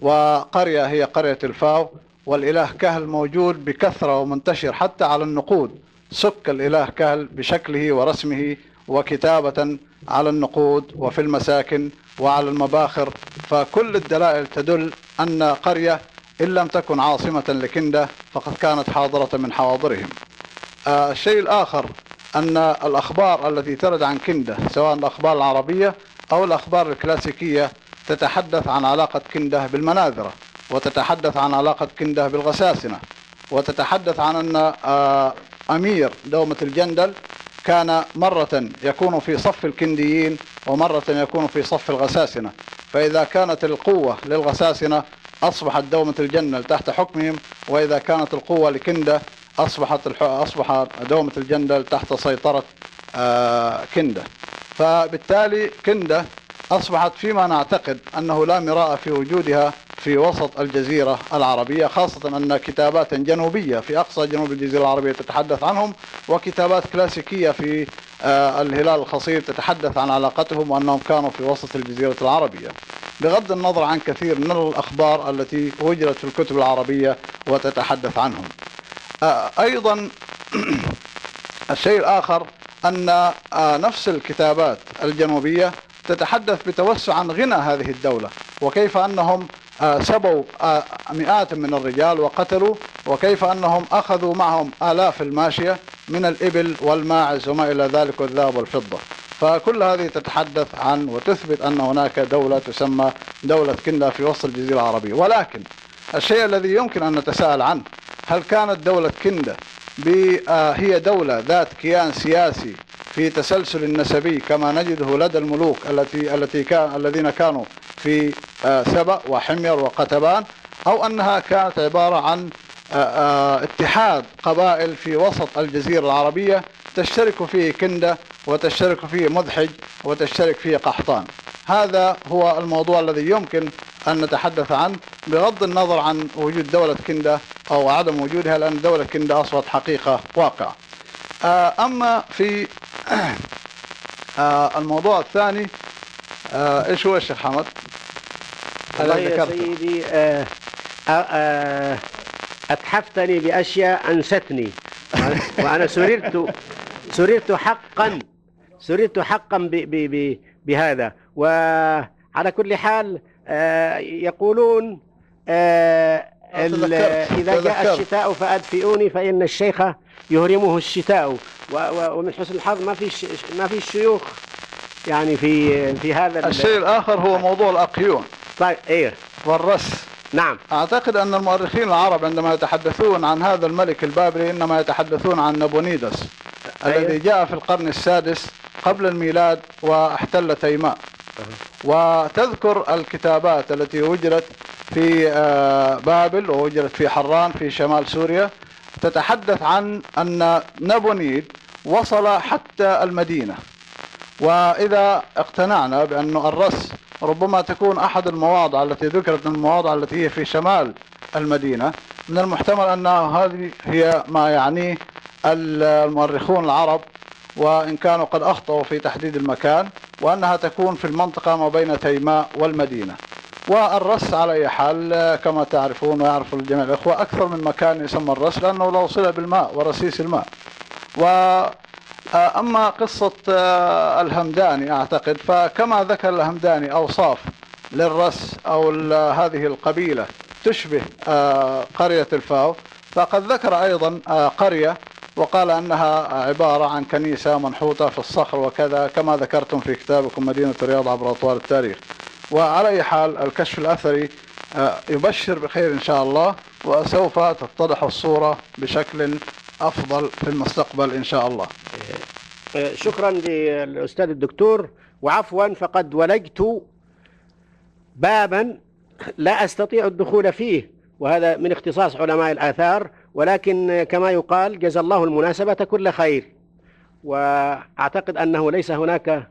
وقرية هي قرية الفاو والإله كهل موجود بكثرة ومنتشر حتى على النقود. سك الإله كهل بشكله ورسمه وكتابة على النقود وفي المساكن وعلى المباخر. فكل الدلائل تدل أن قرية إن لم تكن عاصمة لكندا فقد كانت حاضرة من حواضرهم. الشيء الآخر أن الأخبار التي ترد عن كندا سواء الأخبار العربية أو الأخبار الكلاسيكية تتحدث عن علاقة كندا بالمناذرة وتتحدث عن علاقة كندا بالغساسنة وتتحدث عن أن آه، أمير دومة الجندل كان مرة يكون في صف الكنديين ومرة يكون في صف الغساسنة. فإذا كانت القوة للغساسنة أصبحت دومة الجندل تحت حكمهم وإذا كانت القوة لكندا أصبحت الح... أصبح دومة الجندل تحت سيطرة آه، كندا. فبالتالي كندا أصبحت فيما نعتقد أنه لا مراء في وجودها في وسط الجزيرة العربية خاصة أن كتابات جنوبية في أقصى جنوب الجزيرة العربية تتحدث عنهم وكتابات كلاسيكية في آه، الهلال الخصيب تتحدث عن علاقتهم وأنهم كانوا في وسط الجزيرة العربية. بغض النظر عن كثير من الأخبار التي وجدت في الكتب العربية وتتحدث عنهم. أيضا الشيء الآخر أن آه، نفس الكتابات الجنوبية تتحدث بتوسع عن غنى هذه الدولة وكيف أنهم آه، سبوا آه، مئات من الرجال وقتلوا وكيف أنهم أخذوا معهم آلاف الماشية من الإبل والماعز وما إلى ذلك والذهب والفضة. فكل هذه تتحدث عن وتثبت أن هناك دولة تسمى دولة كندا في وسط الجزيرة العربية. ولكن الشيء الذي يمكن أن نتساءل عنه هل كانت دولة كندا ب- آه، هي دولة ذات كيان سياسي في تسلسل النسبي كما نجده لدى الملوك التي التي كان الذين كانوا في آه، سبأ وحمير وقتبان أو أنها كانت عبارة عن آه، اتحاد قبائل في وسط الجزيرة العربية تشترك فيه كندا وتشترك فيه مضحج وتشترك فيه قحطان. هذا هو الموضوع الذي يمكن أن نتحدث عنه بغض النظر عن وجود دولة كندا أو عدم وجودها لأن دولة كندا أصبحت حقيقة واقعة آه، أما في [COUGHS] آه، الموضوع الثاني آه، إيش هو الشيخ حمد؟ والله يا. سيدي آه، آه، آه، أتحفتني بأشياء أنستني [LAUGHS] وأنا- سررت سررت حقا سررت حقا ب ب ب بهذا وعلى كل حال يقولون آه، تذكرت- إذا جاء. الشتاء فأدفئوني فإن الشيخ يهرمه الشتاء. ومن حسن الحظ ما في ما في شيوخ يعني في في هذا ال- الشيء الآخر هو موضوع الأقيون. طيب إيه. والرس. نعم. أعتقد أن المؤرخين العرب عندما يتحدثون عن هذا الملك البابلي إنما يتحدثون عن نبونيدس أيوة. الذي جاء في القرن السادس قبل الميلاد واحتل تيماء وتذكر الكتابات التي وجدت في آه، بابل ووجدت في حران في شمال سوريا. تتحدث عن أن نبونيد وصل حتى المدينة. وإذا اقتنعنا بأن الرس ربما تكون أحد المواضع التي ذكرت من المواضع التي هي في شمال المدينة من المحتمل أن هذه هي ما يعنيه المؤرخون العرب وإن كانوا قد أخطأوا في تحديد المكان وأنها تكون في المنطقة ما بين تيماء والمدينة. والرس على أي حال كما تعرفون ويعرف الجميع الأخوة أكثر من مكان يسمى الرس لأنه له صلة بالماء ورسيس الماء. و أما قصة آه، الهمداني أعتقد فكما ذكر الهمداني أوصاف للرس أو ال- هذه القبيلة تشبه آه، قرية الفاو فقد ذكر أيضا آه، قرية وقال أنها عبارة عن كنيسة منحوتة في الصخر وكذا كما ذكرتم في كتابكم مدينة الرياض عبر أطوار التاريخ. وعلى أي حال الكشف الأثري آه، يبشر بخير إن شاء الله وسوف تتضح الصورة بشكل أفضل في المستقبل إن شاء الله. آه، شكرا للأستاذ الدكتور. وعفوا فقد ولجت بابا لا أستطيع الدخول فيه وهذا من اختصاص علماء الآثار. ولكن كما يقال جزى الله المناسبة كل خير. وأعتقد أنه ليس هناك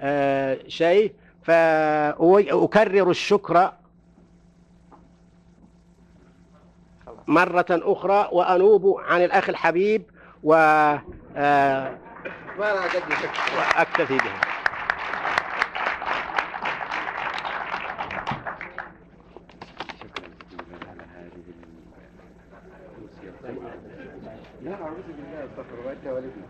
آه، شيء. فأكرر الشكر مرة أخرى وأنوب عن الأخ الحبيب و آه، وأكتفي بها لا أعوذ بالله أستغفر الله أنت والدنا